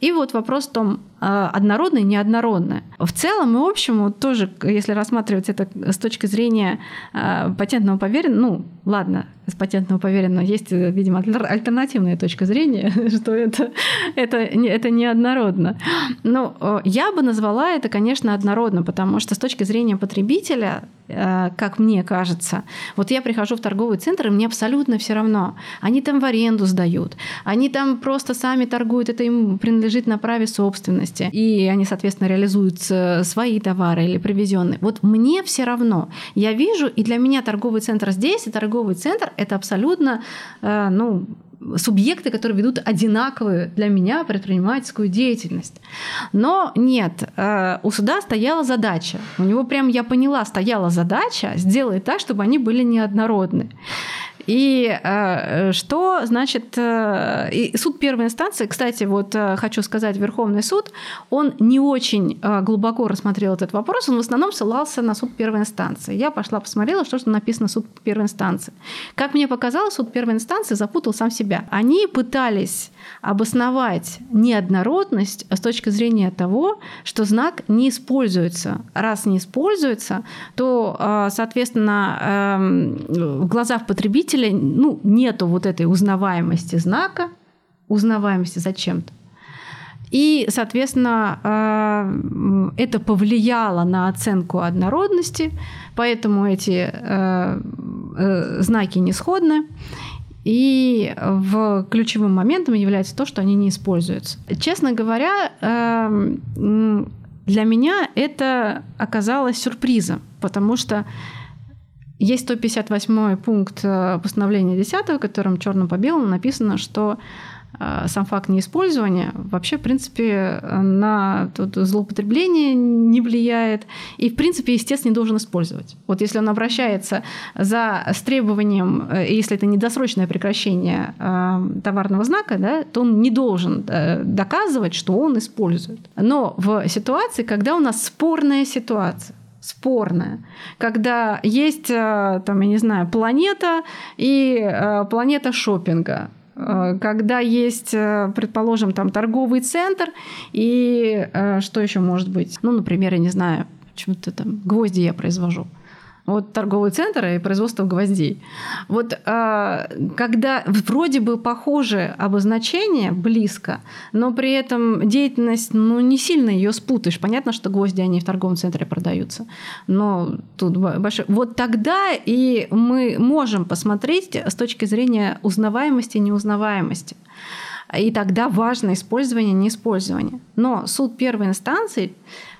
И вот вопрос в том, э, однородное, неоднородное. В целом и общем, тоже, если рассматривать это с точки зрения э, патентного поверенного, ну, ладно, с патентного поверенного есть, видимо, альтернативная точка зрения, что это, это это, неоднородно. Но э, я бы назвала это, конечно, однородно, потому что с точки зрения потребителя, э, как мне кажется, вот я прихожу в торговый центр, и мне абсолютно все равно. Они там в аренду сдают, они там просто сами торгуют, это им принадлежит на праве собственности, и они, соответственно, реализуют э, свои товары или привезенные. Вот мне все равно. Я вижу, и для меня торговый центр здесь, и торговый центр — это абсолютно, ну, субъекты, которые ведут одинаковую для меня предпринимательскую деятельность. Но нет, э, у суда стояла задача. У него прям, я поняла, стояла задача сделать так, чтобы они были неоднородны. И э, что значит э, и суд первой инстанции, кстати, вот э, хочу сказать, Верховный суд, он не очень э, глубоко рассмотрел этот вопрос, он в основном ссылался на суд первой инстанции. Я пошла посмотрела, что же написано суд первой инстанции. Как мне показалось, суд первой инстанции запутал сам себя. Они пытались обосновать неоднородность с точки зрения того, что знак не используется. Раз не используется, то, э, соответственно, эм, в глазах потребителя ну, нету вот этой узнаваемости знака, узнаваемости зачем-то. И, соответственно, э, это повлияло на оценку однородности, поэтому эти э, э, знаки не сходны. И в ключевым моментом является то, что они не используются. Честно говоря, для меня это оказалось сюрпризом, потому что есть 158 пункт э, постановления 10, в котором черным по белому написано, что э, сам факт неиспользования вообще, в принципе, на тут злоупотребление не влияет. И, в принципе, естественно, не должен использовать. Вот если он обращается за, с требованием, э, если это недосрочное прекращение товарного знака, да, то он не должен доказывать, что он использует. Но в ситуации, когда у нас спорная ситуация, спорная, когда есть, э, там, я не знаю, планета и э, планета шопинга, э, когда есть, предположим, там торговый центр и что еще может быть? Ну, например, я не знаю, почему-то там гвозди я произвожу. Вот торговый центр и производство гвоздей. Вот а, когда вроде бы похожее обозначение близко, но при этом деятельность, ну, не сильно ее спутаешь. Понятно, что гвозди, они в торговом центре продаются. Но тут большой... Вот тогда и мы можем посмотреть с точки зрения узнаваемости и неузнаваемости. И тогда важно использование, не использование. Но суд первой инстанции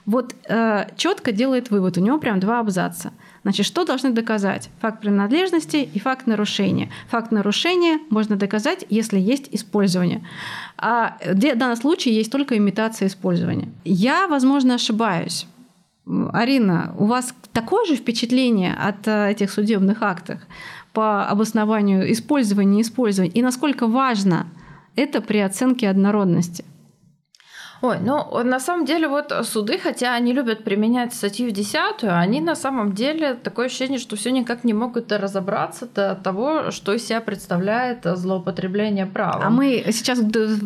вот э, четко делает вывод. У него прям два абзаца – Значит, что должны доказать? Факт принадлежности и факт нарушения. Факт нарушения можно доказать, если есть использование. А в данном случае есть только имитация использования. Я, возможно, ошибаюсь. Арина, у вас такое же впечатление от э, этих судебных актов по обоснованию использования и использования? И насколько важно это при оценке однородности? Ой, ну на самом деле вот суды, хотя они любят применять статью 10, они на самом деле такое ощущение, что все никак не могут разобраться до того, что из себя представляет злоупотребление права. А мы сейчас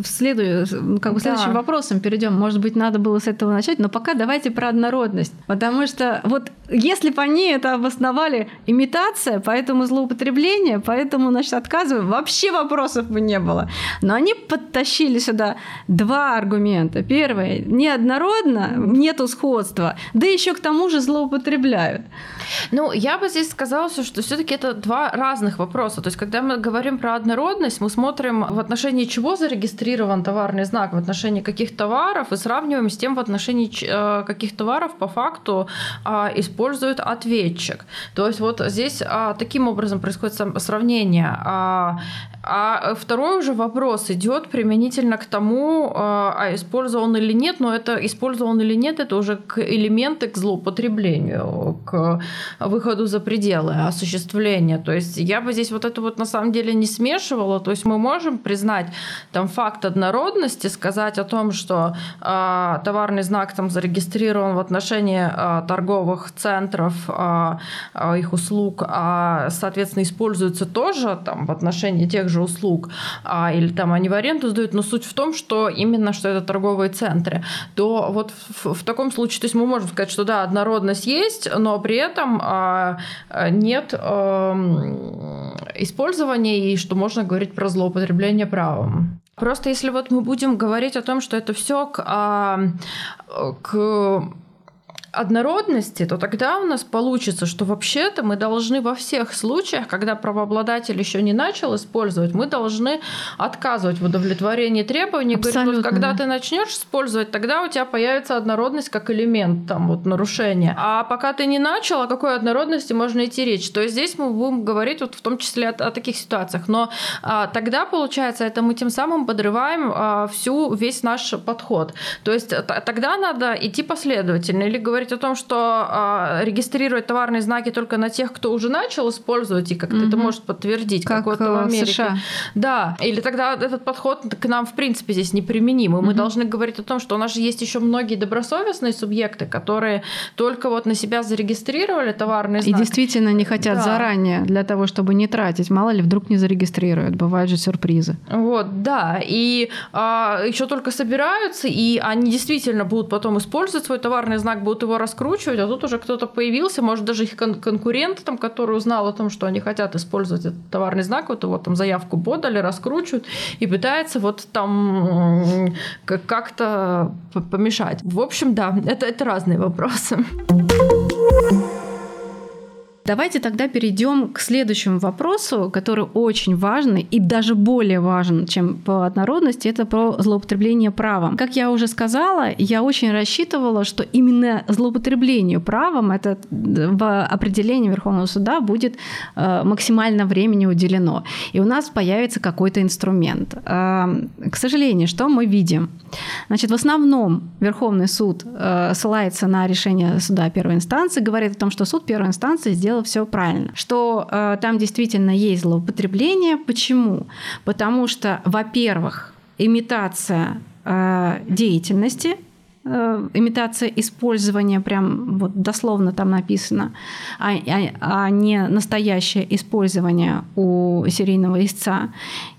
следую, как бы следующим да. вопросом перейдем. Может быть, надо было с этого начать, но пока давайте про однородность. Потому что вот если бы они это обосновали имитация, поэтому злоупотребление, поэтому, значит, отказываем, вообще вопросов бы не было. Но они подтащили сюда два аргумента. Первое, неоднородно, нету сходства, да еще к тому же злоупотребляют. Ну, я бы здесь сказала, что все-таки это два разных вопроса. То есть, когда мы говорим про однородность, мы смотрим в отношении чего зарегистрирован товарный знак, в отношении каких товаров, и сравниваем с тем, в отношении э, каких товаров по факту а, использует ответчик. То есть, вот здесь а, таким образом происходит сравнение. А, а второй уже вопрос идет применительно к тому, а использован или нет, но это использован или нет, это уже к элементы к злоупотреблению, к выходу за пределы осуществления. То есть я бы здесь вот это вот на самом деле не смешивала. То есть мы можем признать там факт однородности, сказать о том, что э, товарный знак там зарегистрирован в отношении э, торговых центров, э, их услуг, а соответственно используется тоже там в отношении тех же услуг, а, или там они в аренду сдают, но суть в том, что именно что это торговые центры, то вот в, в таком случае, то есть мы можем сказать, что да, однородность есть, но при этом а, нет а, использования и что можно говорить про злоупотребление правом. Просто если вот мы будем говорить о том, что это все к, а, к однородности, то тогда у нас получится, что вообще-то мы должны во всех случаях, когда правообладатель еще не начал использовать, мы должны отказывать в удовлетворении требований. Абсолютно. Говорить, вот, когда ты начнешь использовать, тогда у тебя появится однородность как элемент там, вот, нарушения. А пока ты не начал, о какой однородности можно идти речь? То есть здесь мы будем говорить вот в том числе о, о таких ситуациях. Но а, тогда, получается, это мы тем самым подрываем а, всю, весь наш подход. То есть тогда надо идти последовательно или говорить говорить о том, что э, регистрировать товарные знаки только на тех, кто уже начал использовать, и как-то mm-hmm. это может подтвердить, как, как вот в Америке. США. Да, или тогда этот подход к нам, в принципе, здесь неприменим. И mm-hmm. мы должны говорить о том, что у нас же есть еще многие добросовестные субъекты, которые только вот на себя зарегистрировали товарный знак. И действительно не хотят да. заранее для того, чтобы не тратить. Мало ли, вдруг не зарегистрируют. Бывают же сюрпризы. Вот, да. И а, еще только собираются, и они действительно будут потом использовать свой товарный знак, будут его его раскручивать, а тут уже кто-то появился, может, даже их кон- конкурент, там, который узнал о том, что они хотят использовать этот товарный знак, вот его там заявку подали, раскручивают и пытается вот там как-то помешать. В общем, да, это, это разные вопросы. Давайте тогда перейдем к следующему вопросу, который очень важный и даже более важен, чем по однородности, это про злоупотребление правом. Как я уже сказала, я очень рассчитывала, что именно злоупотреблению правом это в определении Верховного суда будет э, максимально времени уделено. И у нас появится какой-то инструмент. Э, к сожалению, что мы видим? Значит, в основном Верховный суд э, ссылается на решение суда первой инстанции, говорит о том, что суд первой инстанции сделал сделал все правильно. Что э, там действительно есть злоупотребление. Почему? Потому что, во-первых, имитация э, деятельности, э, имитация использования, прям вот дословно там написано, а, а, а не настоящее использование у серийного истца.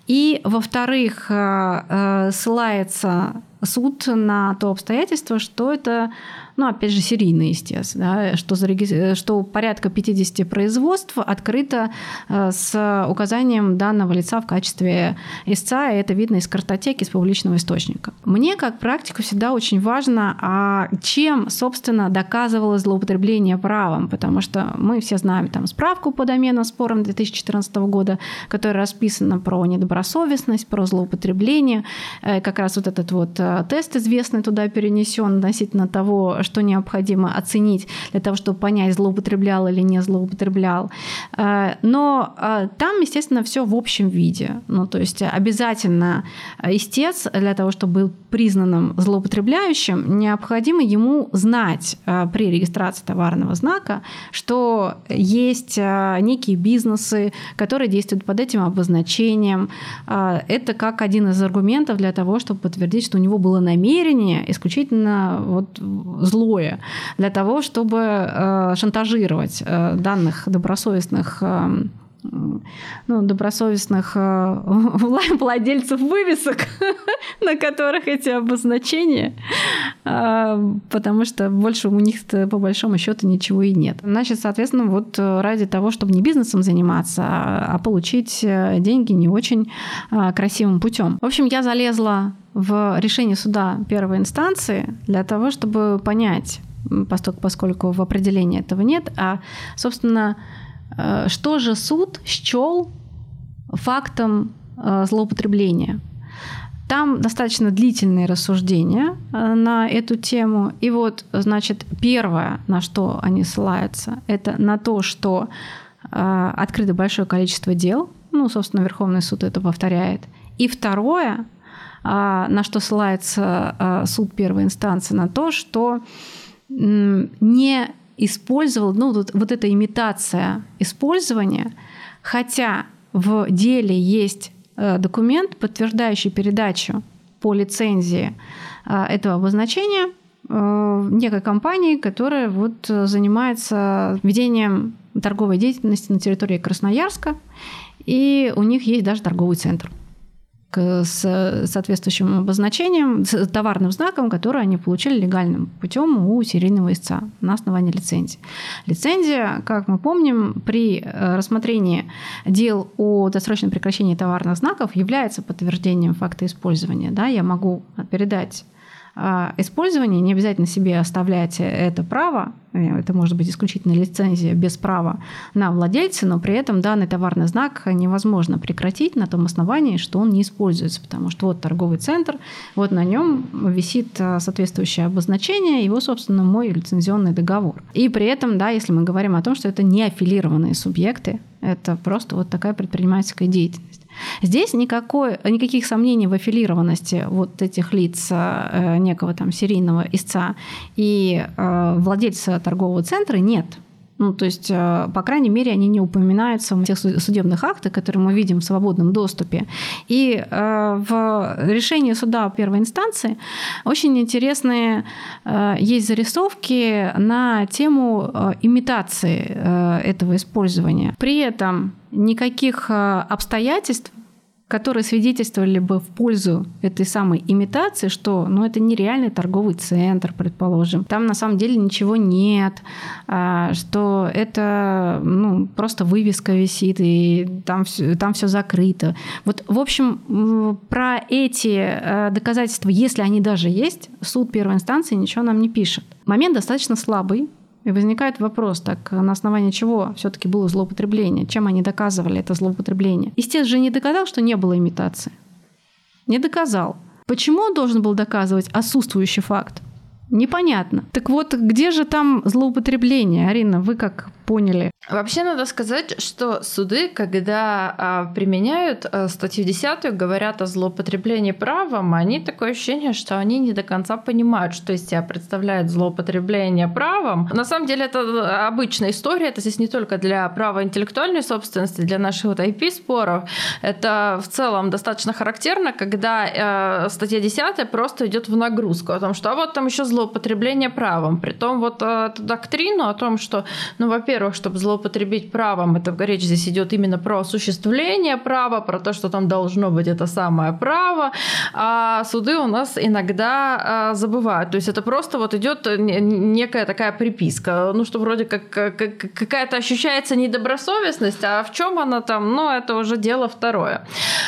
И, во-вторых, э, э, ссылается суд на то обстоятельство, что это ну, опять же, серийный естественно, да, что, зареги... что порядка 50 производств открыто э, с указанием данного лица в качестве истца, и это видно из картотеки, из публичного источника. Мне, как практику, всегда очень важно, а чем, собственно, доказывалось злоупотребление правом, потому что мы все знаем там справку по доменам спорам 2014 года, которая расписана про недобросовестность, про злоупотребление, э, как раз вот этот вот э, тест известный туда перенесен относительно того, что необходимо оценить для того, чтобы понять, злоупотреблял или не злоупотреблял. Э, но там, естественно, все в общем виде. Ну, то есть обязательно истец для того, чтобы был признанным злоупотребляющим, необходимо ему знать при регистрации товарного знака, что есть некие бизнесы, которые действуют под этим обозначением. Это как один из аргументов для того, чтобы подтвердить, что у него было намерение исключительно вот злое для того, чтобы э, шантажировать э, данных добросовестных э, ну, добросовестных владельцев вывесок, на которых эти обозначения, потому что больше у них по большому счету ничего и нет. Значит, соответственно, вот ради того, чтобы не бизнесом заниматься, а получить деньги не очень красивым путем. В общем, я залезла в решение суда первой инстанции для того, чтобы понять, поскольку в определении этого нет, а, собственно, э, что же суд счел фактом э, злоупотребления. Там достаточно длительные рассуждения э, на эту тему. И вот, значит, первое, на что они ссылаются, это на то, что открыто большое количество дел. Ну, собственно, Верховный суд это повторяет. И второе, на что ссылается суд первой инстанции, на то, что не использовал, ну, вот, вот эта имитация использования, хотя в деле есть э, документ, подтверждающий передачу по лицензии а, этого обозначения э, некой компании, которая вот занимается ведением торговой деятельности на территории Красноярска, и у них есть даже торговый центр с соответствующим обозначением, с товарным знаком, который они получили легальным путем у серийного истца на основании лицензии. Лицензия, как мы помним, при э, рассмотрении дел о досрочном прекращении товарных знаков является подтверждением факта использования. Да, я могу передать а, использование, не обязательно себе оставлять это право, э, это может быть исключительно лицензия без права на владельца, но при этом данный товарный знак невозможно прекратить на том основании, что он не используется, потому что вот торговый центр, вот на нем висит а, соответствующее обозначение, его, собственно, мой лицензионный договор. И при этом, да, если мы говорим о том, что это не аффилированные субъекты, это просто вот такая предпринимательская деятельность. Здесь никакой, никаких сомнений в аффилированности вот этих лиц э, некого там серийного истца и э, владельца торгового центра нет. Ну, то есть, э, по крайней мере, они не упоминаются в тех судебных актах, которые мы видим в свободном доступе. И в решении суда первой инстанции очень интересные есть зарисовки на тему имитации этого использования. При этом никаких э, обстоятельств, которые свидетельствовали бы в пользу этой самой имитации, что ну, это нереальный торговый центр, предположим. Там на самом деле ничего нет, а, что это ну, просто вывеска висит, и там все, там все закрыто. Вот, в общем, про эти э, доказательства, если они даже есть, суд первой инстанции ничего нам не пишет. Момент достаточно слабый, и возникает вопрос, так на основании чего все-таки было злоупотребление? Чем они доказывали это злоупотребление? Истец же не доказал, что не было имитации. Не доказал. Почему он должен был доказывать отсутствующий факт? Непонятно. Так вот, где же там злоупотребление? Арина, вы как поняли? Вообще надо сказать, что суды, когда а, применяют а, статью 10, говорят о злоупотреблении правом, они такое ощущение, что они не до конца понимают, что из себя представляет злоупотребление правом. На самом деле это обычная история, это здесь не только для права интеллектуальной собственности, для наших вот IP-споров. Это в целом достаточно характерно, когда э, статья 10 просто идет в нагрузку о том, что а вот там еще злоупотребление правом. Притом вот э, эту доктрину о том, что, ну, во-первых, во-первых, чтобы злоупотребить правом, это речь здесь идет именно про осуществление права, про то, что там должно быть это самое право, а суды у нас иногда а, забывают. То есть это просто вот идет некая такая приписка, ну что вроде как, как какая-то ощущается недобросовестность, а в чем она там, ну это уже дело второе.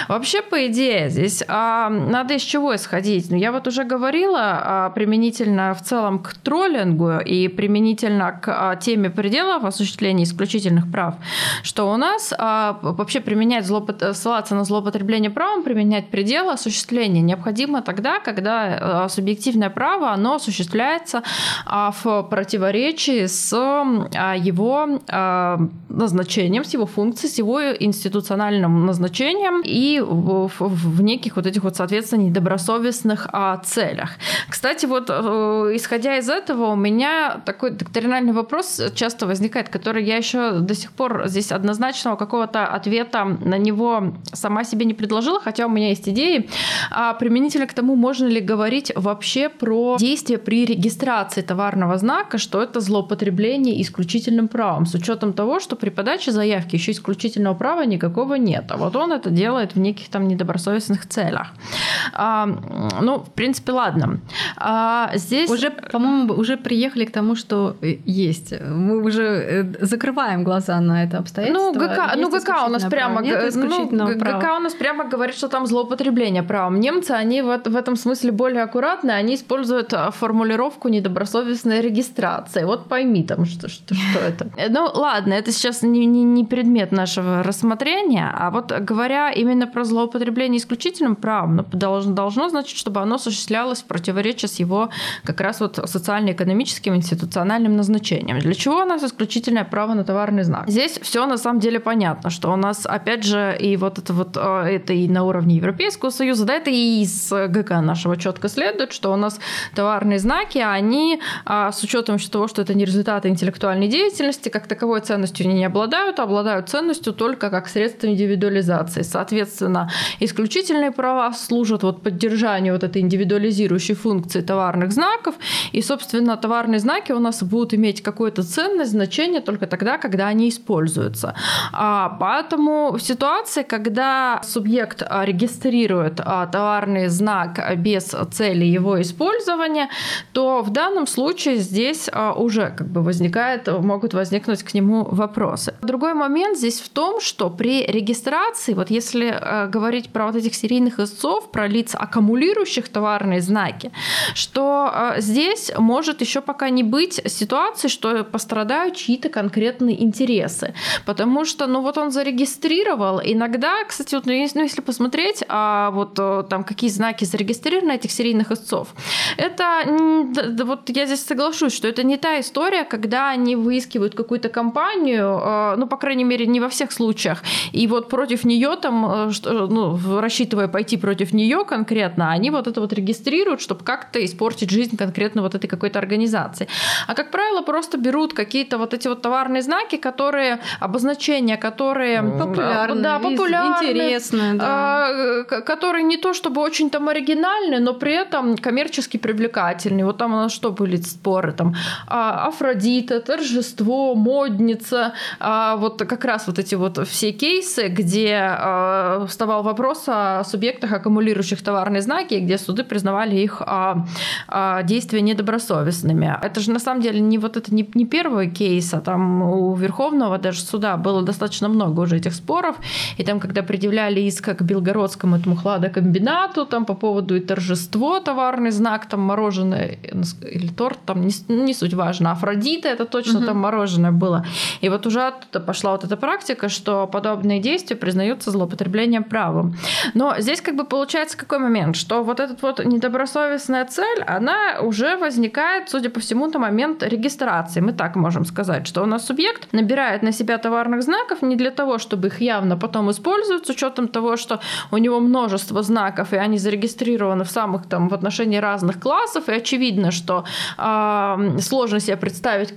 Вообще, по идее, здесь а, надо из чего исходить? Ну, я вот уже говорила а, применительно в целом к троллингу и применительно к а, теме пределов осуществления исключительных прав, что у нас а, вообще применять злоупот... ссылаться на злоупотребление правом, применять пределы осуществления необходимо тогда, когда а, субъективное право, оно осуществляется а, в противоречии с а, его а, назначением, с его функцией, с его институциональным назначением и в, в, в неких вот этих вот, соответственно, недобросовестных а, целях. Кстати, вот э, исходя из этого, у меня такой доктринальный вопрос часто возникает, который я еще до сих пор здесь однозначного какого-то ответа на него сама себе не предложила, хотя у меня есть идеи. А применительно к тому, можно ли говорить вообще про действие при регистрации товарного знака, что это злоупотребление исключительным правом, с учетом того, что при подаче заявки еще исключительного права никакого нет. А вот он это делает в неких там недобросовестных целях. А, ну, в принципе, ладно. А, здесь... Уже, по-моему, уже приехали к тому, что есть. Мы уже э, закрываем глаза на это обстоятельство. Ну, ГК, ну, ГК у нас прямо... Нет ну, ГК у нас прямо говорит, что там злоупотребление правом. Немцы, они в, в этом смысле более аккуратны, они используют а, формулировку недобросовестной регистрации. Вот пойми там, что, что, что это. Ну, ладно, это сейчас не, не, не предмет нашего рассмотрения, а вот говоря именно про злоупотребление исключительным правом, ну, должно, должно значить, чтобы оно осуществлялось в противоречии с его как раз вот социально-экономическим институциональным назначением. Для чего у нас исключительное право на товарный знак? Здесь все на самом деле понятно, что у нас, опять же, и вот это вот а, это и на уровне Европейского Союза, да, это и из ГК нашего четко следует, что у нас товарные знаки, они а, с учетом того, что это не результаты интеллектуальной деятельности, как таковой ценностью не обладают, а обладают ценностью только как средство индивидуализации. Соответственно, исключительные права служат вот поддержанию вот этой индивидуализирующей функции товарных знаков, и, собственно, товарные знаки у нас будут иметь какую-то ценность, значение только тогда, когда они используются. А, поэтому в ситуации, когда субъект а, регистрирует а, товарный знак без цели его использования, то в данном случае здесь а, уже как бы возникает, могут возникнуть к нему вопросы. Другой момент здесь в том, что при регистрации, вот если а, говорить про вот этих серийных истцов, про лиц, аккумулирующих товарные знаки, что а, здесь может еще пока не быть ситуации, что пострадают чьи-то конкретные интересы. Потому что, ну вот он зарегистрировал, иногда, кстати, вот, ну, если ну, посмотреть, а вот э, там какие знаки зарегистрированы этих серийных истцов, это вот я здесь соглашусь, что это не та история, когда они выискивают какую-то компанию, э, ну, по крайней мере, не во всех случаях, и вот против нее там, э, ну, рассчитывая пойти против нее конкретно, они вот это вот регистрируют, чтобы как-то испортить жизнь конкретно вот этой какой-то организации. А, как правило, просто берут какие-то вот эти вот товарные знаки, которые, обозначения, которые... Популярны, да, популярны, интересные, да. А, которые не то чтобы очень там оригинальны, но при этом коммерчески привлекательные. Вот там у нас что были споры? Там а, Афродита, торжество, модница. А, вот как раз вот эти вот все кейсы, где вставал вопрос о субъектах, аккумулирующих товарные знаки, где суды признавали их действия недобросовестными. Это же на самом деле не вот это не, не первый кейс, а там у Верховного даже суда было достаточно много уже этих споров. И там, когда предъявляли иск к Белгородскому этому хладокомбинату, там по поводу и торжество, товарный знак, там мороженое или торт, там не, не суть важно. Афродита это точно угу. там мороженое было. И вот уже оттуда пошла вот эта практика, что подобные действия признаются злоупотреблением правом. Но здесь как бы получается какой момент, что вот эта вот недобросовестная цель, она уже возникает, судя по всему, на момент регистрации. Мы так можем сказать, что у нас субъект набирает на себя товарных знаков не для того, чтобы их явно потом использовать, с учетом того, что у него множество знаков, и они зарегистрированы в самых там в отношении разных классов, и очевидно, что э, сложно себе представить,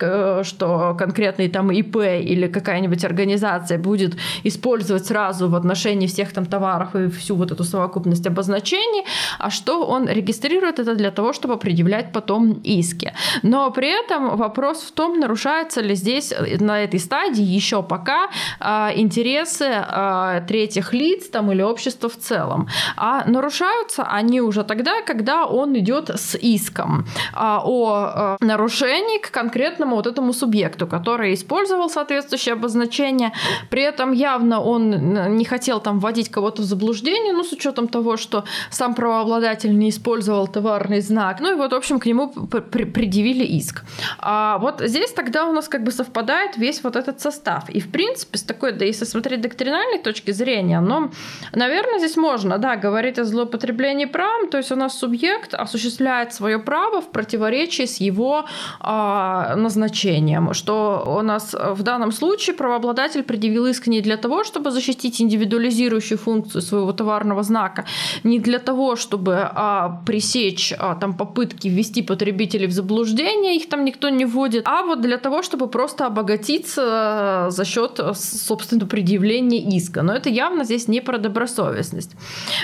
что конкретный там ИП или какая-нибудь организация будет использовать сразу в отношении всех там товаров и всю вот эту совокупность обозначений, а что он регистрирует это для того, чтобы предъявлять потом иски. Но при этом вопрос в том, нарушается ли здесь э, на этой стадии еще пока а, интересы а, третьих лиц там, или общества в целом. А нарушаются они уже тогда, когда он идет с иском а, о нарушении к конкретному вот этому субъекту, который использовал соответствующее обозначение. При этом явно он не хотел там вводить кого-то в заблуждение, ну, с учетом того, что сам правообладатель не использовал товарный знак. Ну и вот, в общем, к нему предъявили иск. А вот здесь тогда у нас как бы совпадает весь вот этот состав. И, в принципе, с такой, да если смотреть доктринальной точки зрения, но, наверное, здесь можно, да, говорить о злоупотреблении правом, то есть у нас субъект осуществляет свое право в противоречии с его а, назначением, что у нас в данном случае правообладатель предъявил иск не для того, чтобы защитить индивидуализирующую функцию своего товарного знака, не для того, чтобы а, пресечь а, там попытки ввести потребителей в заблуждение, их там никто не вводит, а вот для того, чтобы просто обогатиться за счет, собственно, предъявления иска. Но это явно здесь не про добросовестность.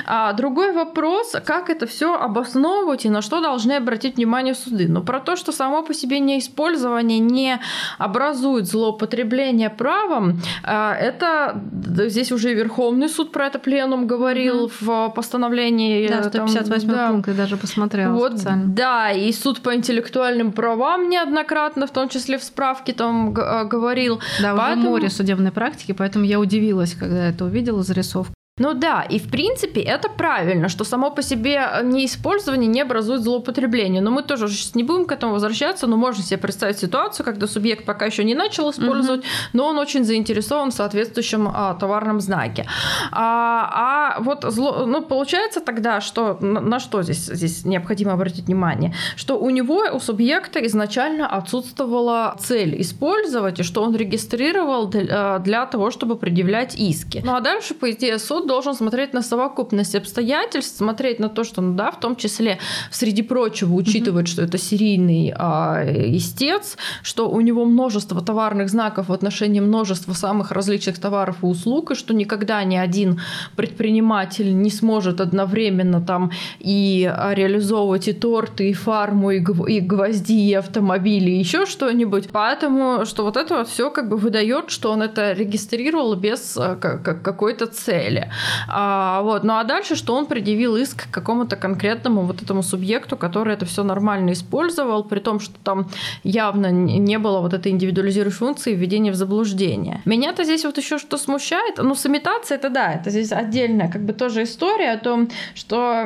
А другой вопрос, как это все обосновывать и на что должны обратить внимание суды. Ну, про то, что само по себе неиспользование не образует злоупотребление правом, а, это здесь уже Верховный суд про это пленум говорил mm-hmm. в постановлении. Да, 158 там, да. пункт я даже посмотрела вот, специально. Да, и суд по интеллектуальным правам неоднократно, в том числе в справке там а, говорил. Да, Поэтому... уже море судебной практики, поэтому я удивилась, когда это увидела зарисовку. Ну да, и в принципе это правильно, что само по себе неиспользование не образует злоупотребление. Но мы тоже сейчас не будем к этому возвращаться, но можно себе представить ситуацию, когда субъект пока еще не начал использовать, угу. но он очень заинтересован в соответствующем а, товарном знаке. А, а вот зло, ну, получается тогда, что на, на что здесь, здесь необходимо обратить внимание, что у него, у субъекта изначально отсутствовала цель использовать, и что он регистрировал для, для того, чтобы предъявлять иски. Ну а дальше, по идее, суд суд должен смотреть на совокупность обстоятельств, смотреть на то, что, ну да, в том числе, среди прочего, учитывать, mm-hmm. что это серийный а, истец, что у него множество товарных знаков в отношении множества самых различных товаров и услуг, и что никогда ни один предприниматель не сможет одновременно там и а, реализовывать и торты, и фарму, и, гв- и гвозди, и автомобили, и еще что-нибудь. Поэтому, что вот это вот все как бы выдает, что он это регистрировал без а, какой-то цели. А, вот. Ну а дальше, что он предъявил иск какому-то конкретному вот этому субъекту, который это все нормально использовал, при том, что там явно не было вот этой индивидуализирующей функции введения в заблуждение. Меня-то здесь вот еще что смущает, ну с имитацией это да, это здесь отдельная как бы тоже история о том, что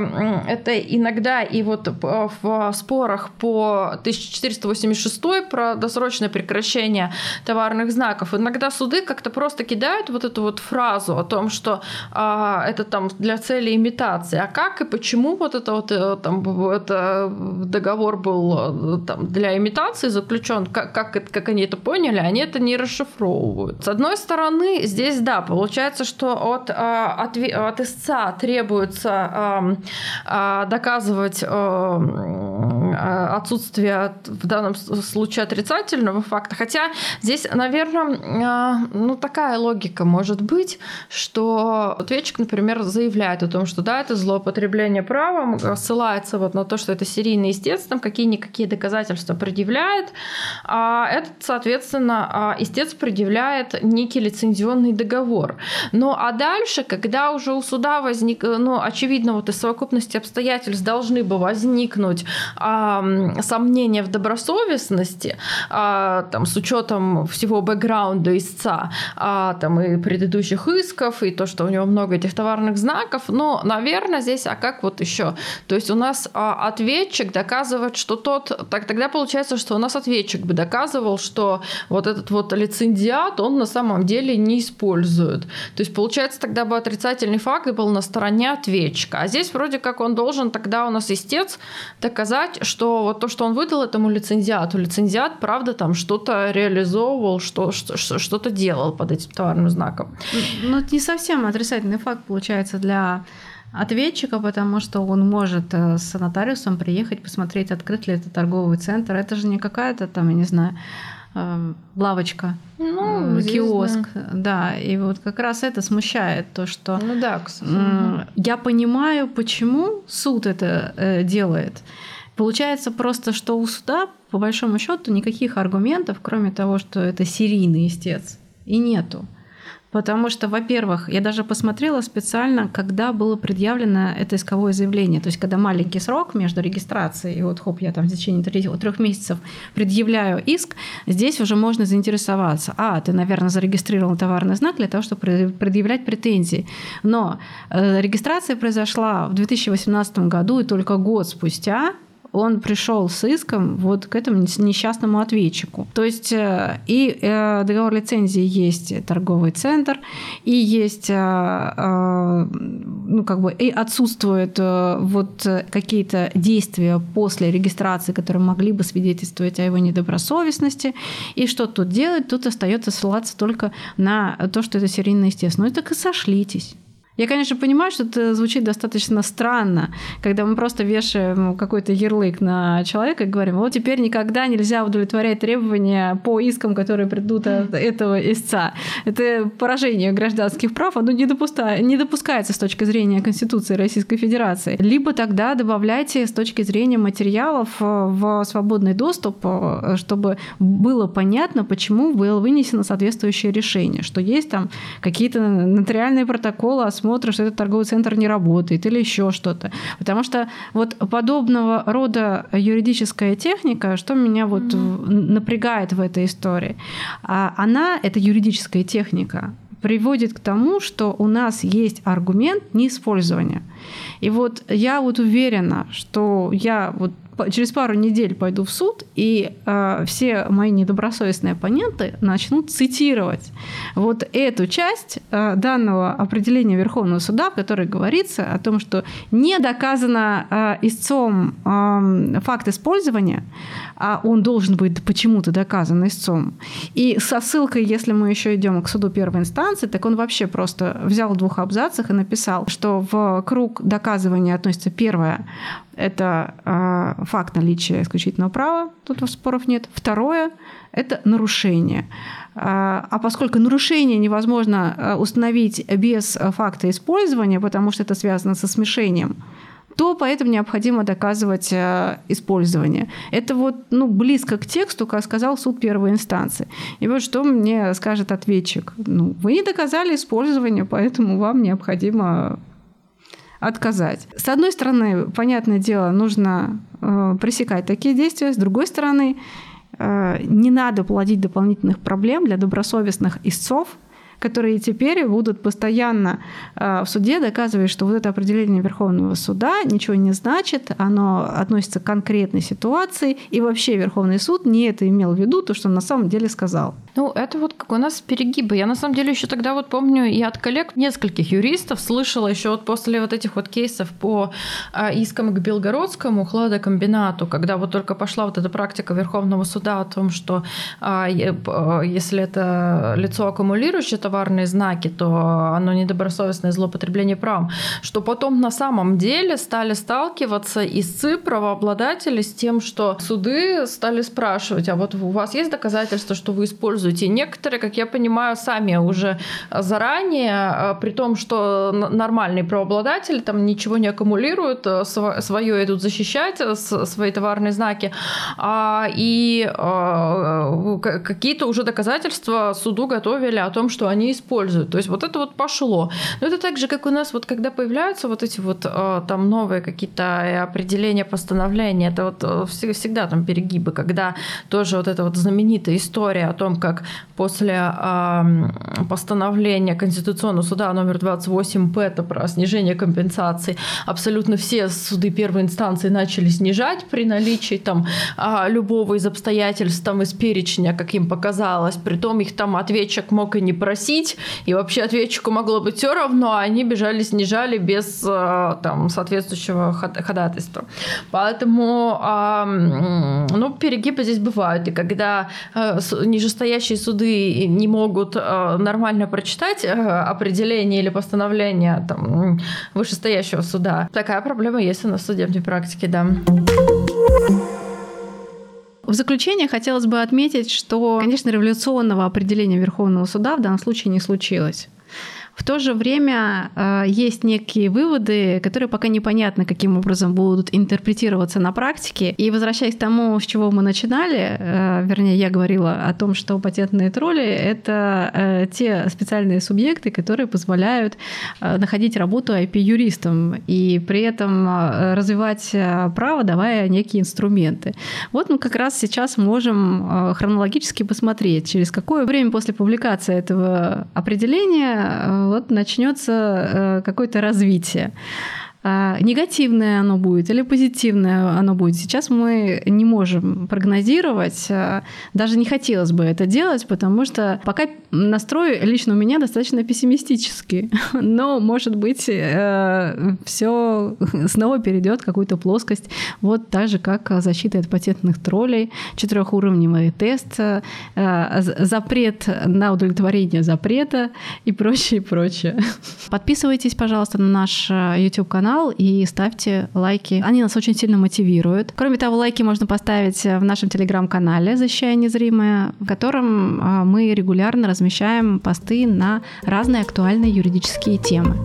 это иногда и вот в спорах по 1486 про досрочное прекращение товарных знаков, иногда суды как-то просто кидают вот эту вот фразу о том, что а, это там для цели имитации. А как и почему вот это вот э, там это договор был э, там для имитации заключен, как, как, как они это поняли, они это не расшифровывают. С одной стороны, здесь да, получается, что от, а, от, от истца требуется доказывать отсутствие в данном случае отрицательного факта. Хотя здесь, наверное, ну такая логика может быть, что ответчик, например, заявляет о том, что да, это злоупотребление правом, ссылается вот на то, что это серийный истец, там какие-никакие доказательства предъявляет, а этот, соответственно, истец предъявляет некий лицензионный договор. Ну а дальше, когда уже у суда возник, ну, очевидно, вот из совокупности обстоятельств должны бы возникнуть а, сомнения в добросовестности, а, там, с учетом всего бэкграунда истца, а, там, и предыдущих исков, и то, что у него много этих товарных знаков, но, наверное, здесь, а как вот еще? То есть у нас а, ответчик доказывает, что тот, так тогда получается, что у нас ответчик бы доказывал, что вот этот вот лицензиат, он на самом деле не использует. То есть получается тогда бы отрицательный факт был на стороне ответчика. А здесь вроде как он должен тогда у нас истец доказать, что вот то, что он выдал этому лицензиату, лицензиат, правда, там что-то реализовывал, что, что, что-то делал под этим товарным знаком. Ну, не совсем отрицательный отрицательный факт получается для ответчика, потому что он может э, с нотариусом приехать, посмотреть, открыт ли это торговый центр. Это же не какая-то там, я не знаю, э, лавочка, ну, э, киоск, да. да. И вот как раз это смущает то, что ну, да, я понимаю, почему суд это делает. Получается просто, что у суда, по большому счету, никаких аргументов, кроме того, что это серийный истец, и нету. Потому что, во-первых, я даже посмотрела специально, когда было предъявлено это исковое заявление. То есть, когда маленький срок между регистрацией и вот, хоп, я там в течение трех месяцев предъявляю иск, здесь уже можно заинтересоваться. А, ты, наверное, зарегистрировал товарный знак для того, чтобы предъявлять претензии. Но э, регистрация произошла в 2018 году, и только год спустя он пришел с иском вот к этому несчастному ответчику. То есть э, и э, договор лицензии есть торговый центр, и есть, э, ну, как бы, и отсутствуют вот какие-то действия после регистрации, которые могли бы свидетельствовать о его недобросовестности. И что тут делать? Тут остается ссылаться только на то, что это серийное естественно. Ну так и сошлитесь. Я, конечно, понимаю, что это звучит достаточно странно, когда мы просто вешаем какой-то ярлык на человека и говорим, вот теперь никогда нельзя удовлетворять требования по искам, которые придут от этого истца. Это поражение гражданских прав, оно не, допуста... не допускается с точки зрения Конституции Российской Федерации. Либо тогда добавляйте с точки зрения материалов э, в свободный доступ, э, чтобы было понятно, почему было вынесено соответствующее решение, что есть там какие-то нотариальные протоколы, смотришь, что этот торговый центр не работает или еще что-то. Потому что вот подобного рода юридическая техника, что меня вот mm-hmm. напрягает в этой истории, а она, это юридическая техника, приводит к тому, что у нас есть аргумент неиспользования. И вот я вот уверена, что я вот через пару недель пойду в суд, и э, все мои недобросовестные оппоненты начнут цитировать вот эту часть э, данного определения Верховного суда, в которой говорится о том, что не доказано э, истцом э, факт использования, а он должен быть почему-то доказан истцом. И со ссылкой, если мы еще идем к суду первой инстанции, так он вообще просто взял в двух абзацах и написал, что в круг доказывания относится первое это э, факт наличия исключительного права, тут споров нет. Второе – это нарушение. А, а поскольку нарушение невозможно э, установить без факта использования, потому что это связано со смешением, то поэтому необходимо доказывать э, использование. Это вот ну, близко к тексту, как сказал суд первой инстанции. И вот что мне скажет ответчик. Ну, вы не доказали использование, поэтому вам необходимо отказать. С одной стороны, понятное дело, нужно э, пресекать такие действия, с другой стороны, э, не надо плодить дополнительных проблем для добросовестных истцов, которые теперь будут постоянно э, в суде доказывать, что вот это определение Верховного суда ничего не значит, оно относится к конкретной ситуации, и вообще Верховный суд не это имел в виду, то, что он на самом деле сказал. Ну, это вот как у нас перегибы. Я на самом деле еще тогда вот помню и от коллег нескольких юристов слышала еще вот после вот этих вот кейсов по а, искам к Белгородскому хладокомбинату, когда вот только пошла вот эта практика Верховного суда о том, что а, а, если это лицо аккумулирующее товарные знаки, то оно недобросовестное злоупотребление правом, что потом на самом деле стали сталкиваться истцы, правообладатели с тем, что суды стали спрашивать, а вот у вас есть доказательства, что вы используете используете. Некоторые, как я понимаю, сами уже заранее, а, при том, что нормальные правообладатели там ничего не аккумулируют, а, свое идут защищать, а, свои товарные знаки, и какие-то уже доказательства суду готовили о том, что они используют. То есть вот это вот пошло. Но это так же, как у нас, вот когда появляются вот эти вот там новые какие-то определения, постановления, это вот всегда там перегибы, когда тоже вот эта вот знаменитая история о том, как после э, постановления Конституционного суда номер 28П про снижение компенсаций абсолютно все суды первой инстанции начали снижать при наличии там э, любого из обстоятельств там из перечня, как им показалось. Притом их там ответчик мог и не просить, и вообще ответчику могло быть все равно, а они бежали, снижали без э, там соответствующего ходатайства. Поэтому ну, перегибы здесь бывают. И когда э, нижестоящий вышестоящие суды не могут э, нормально прочитать определение или постановление там, вышестоящего суда. Такая проблема есть у нас в судебной практике, да. Заключение хотелось бы отметить, что, конечно, революционного определения Верховного суда в данном случае не случилось. В то же время э, есть некие выводы, которые пока непонятно, каким образом будут интерпретироваться на практике. И возвращаясь к тому, с чего мы начинали, э, вернее, я говорила о том, что патентные тролли — это э, те специальные субъекты, которые позволяют находить работу IP-юристам и при этом развивать право, давая некие инструменты. Вот мы как раз сейчас можем хронологически посмотреть, через какое время после публикации этого определения вот начнется э, какое-то развитие. А, негативное оно будет или позитивное оно будет. Сейчас мы не можем прогнозировать, а, даже не хотелось бы это делать, потому что пока настрой лично у меня достаточно пессимистический, но, может быть, э, все снова перейдет в какую-то плоскость, вот так же, как защита от патентных троллей, четырехуровневый тест, э, запрет на удовлетворение запрета и прочее, прочее. Подписывайтесь, пожалуйста, на наш э, YouTube-канал, канал и ставьте лайки. Они нас очень сильно мотивируют. Кроме того, лайки можно поставить в нашем телеграм-канале «Защищая незримое», в котором а, мы регулярно размещаем посты на разные актуальные юридические темы.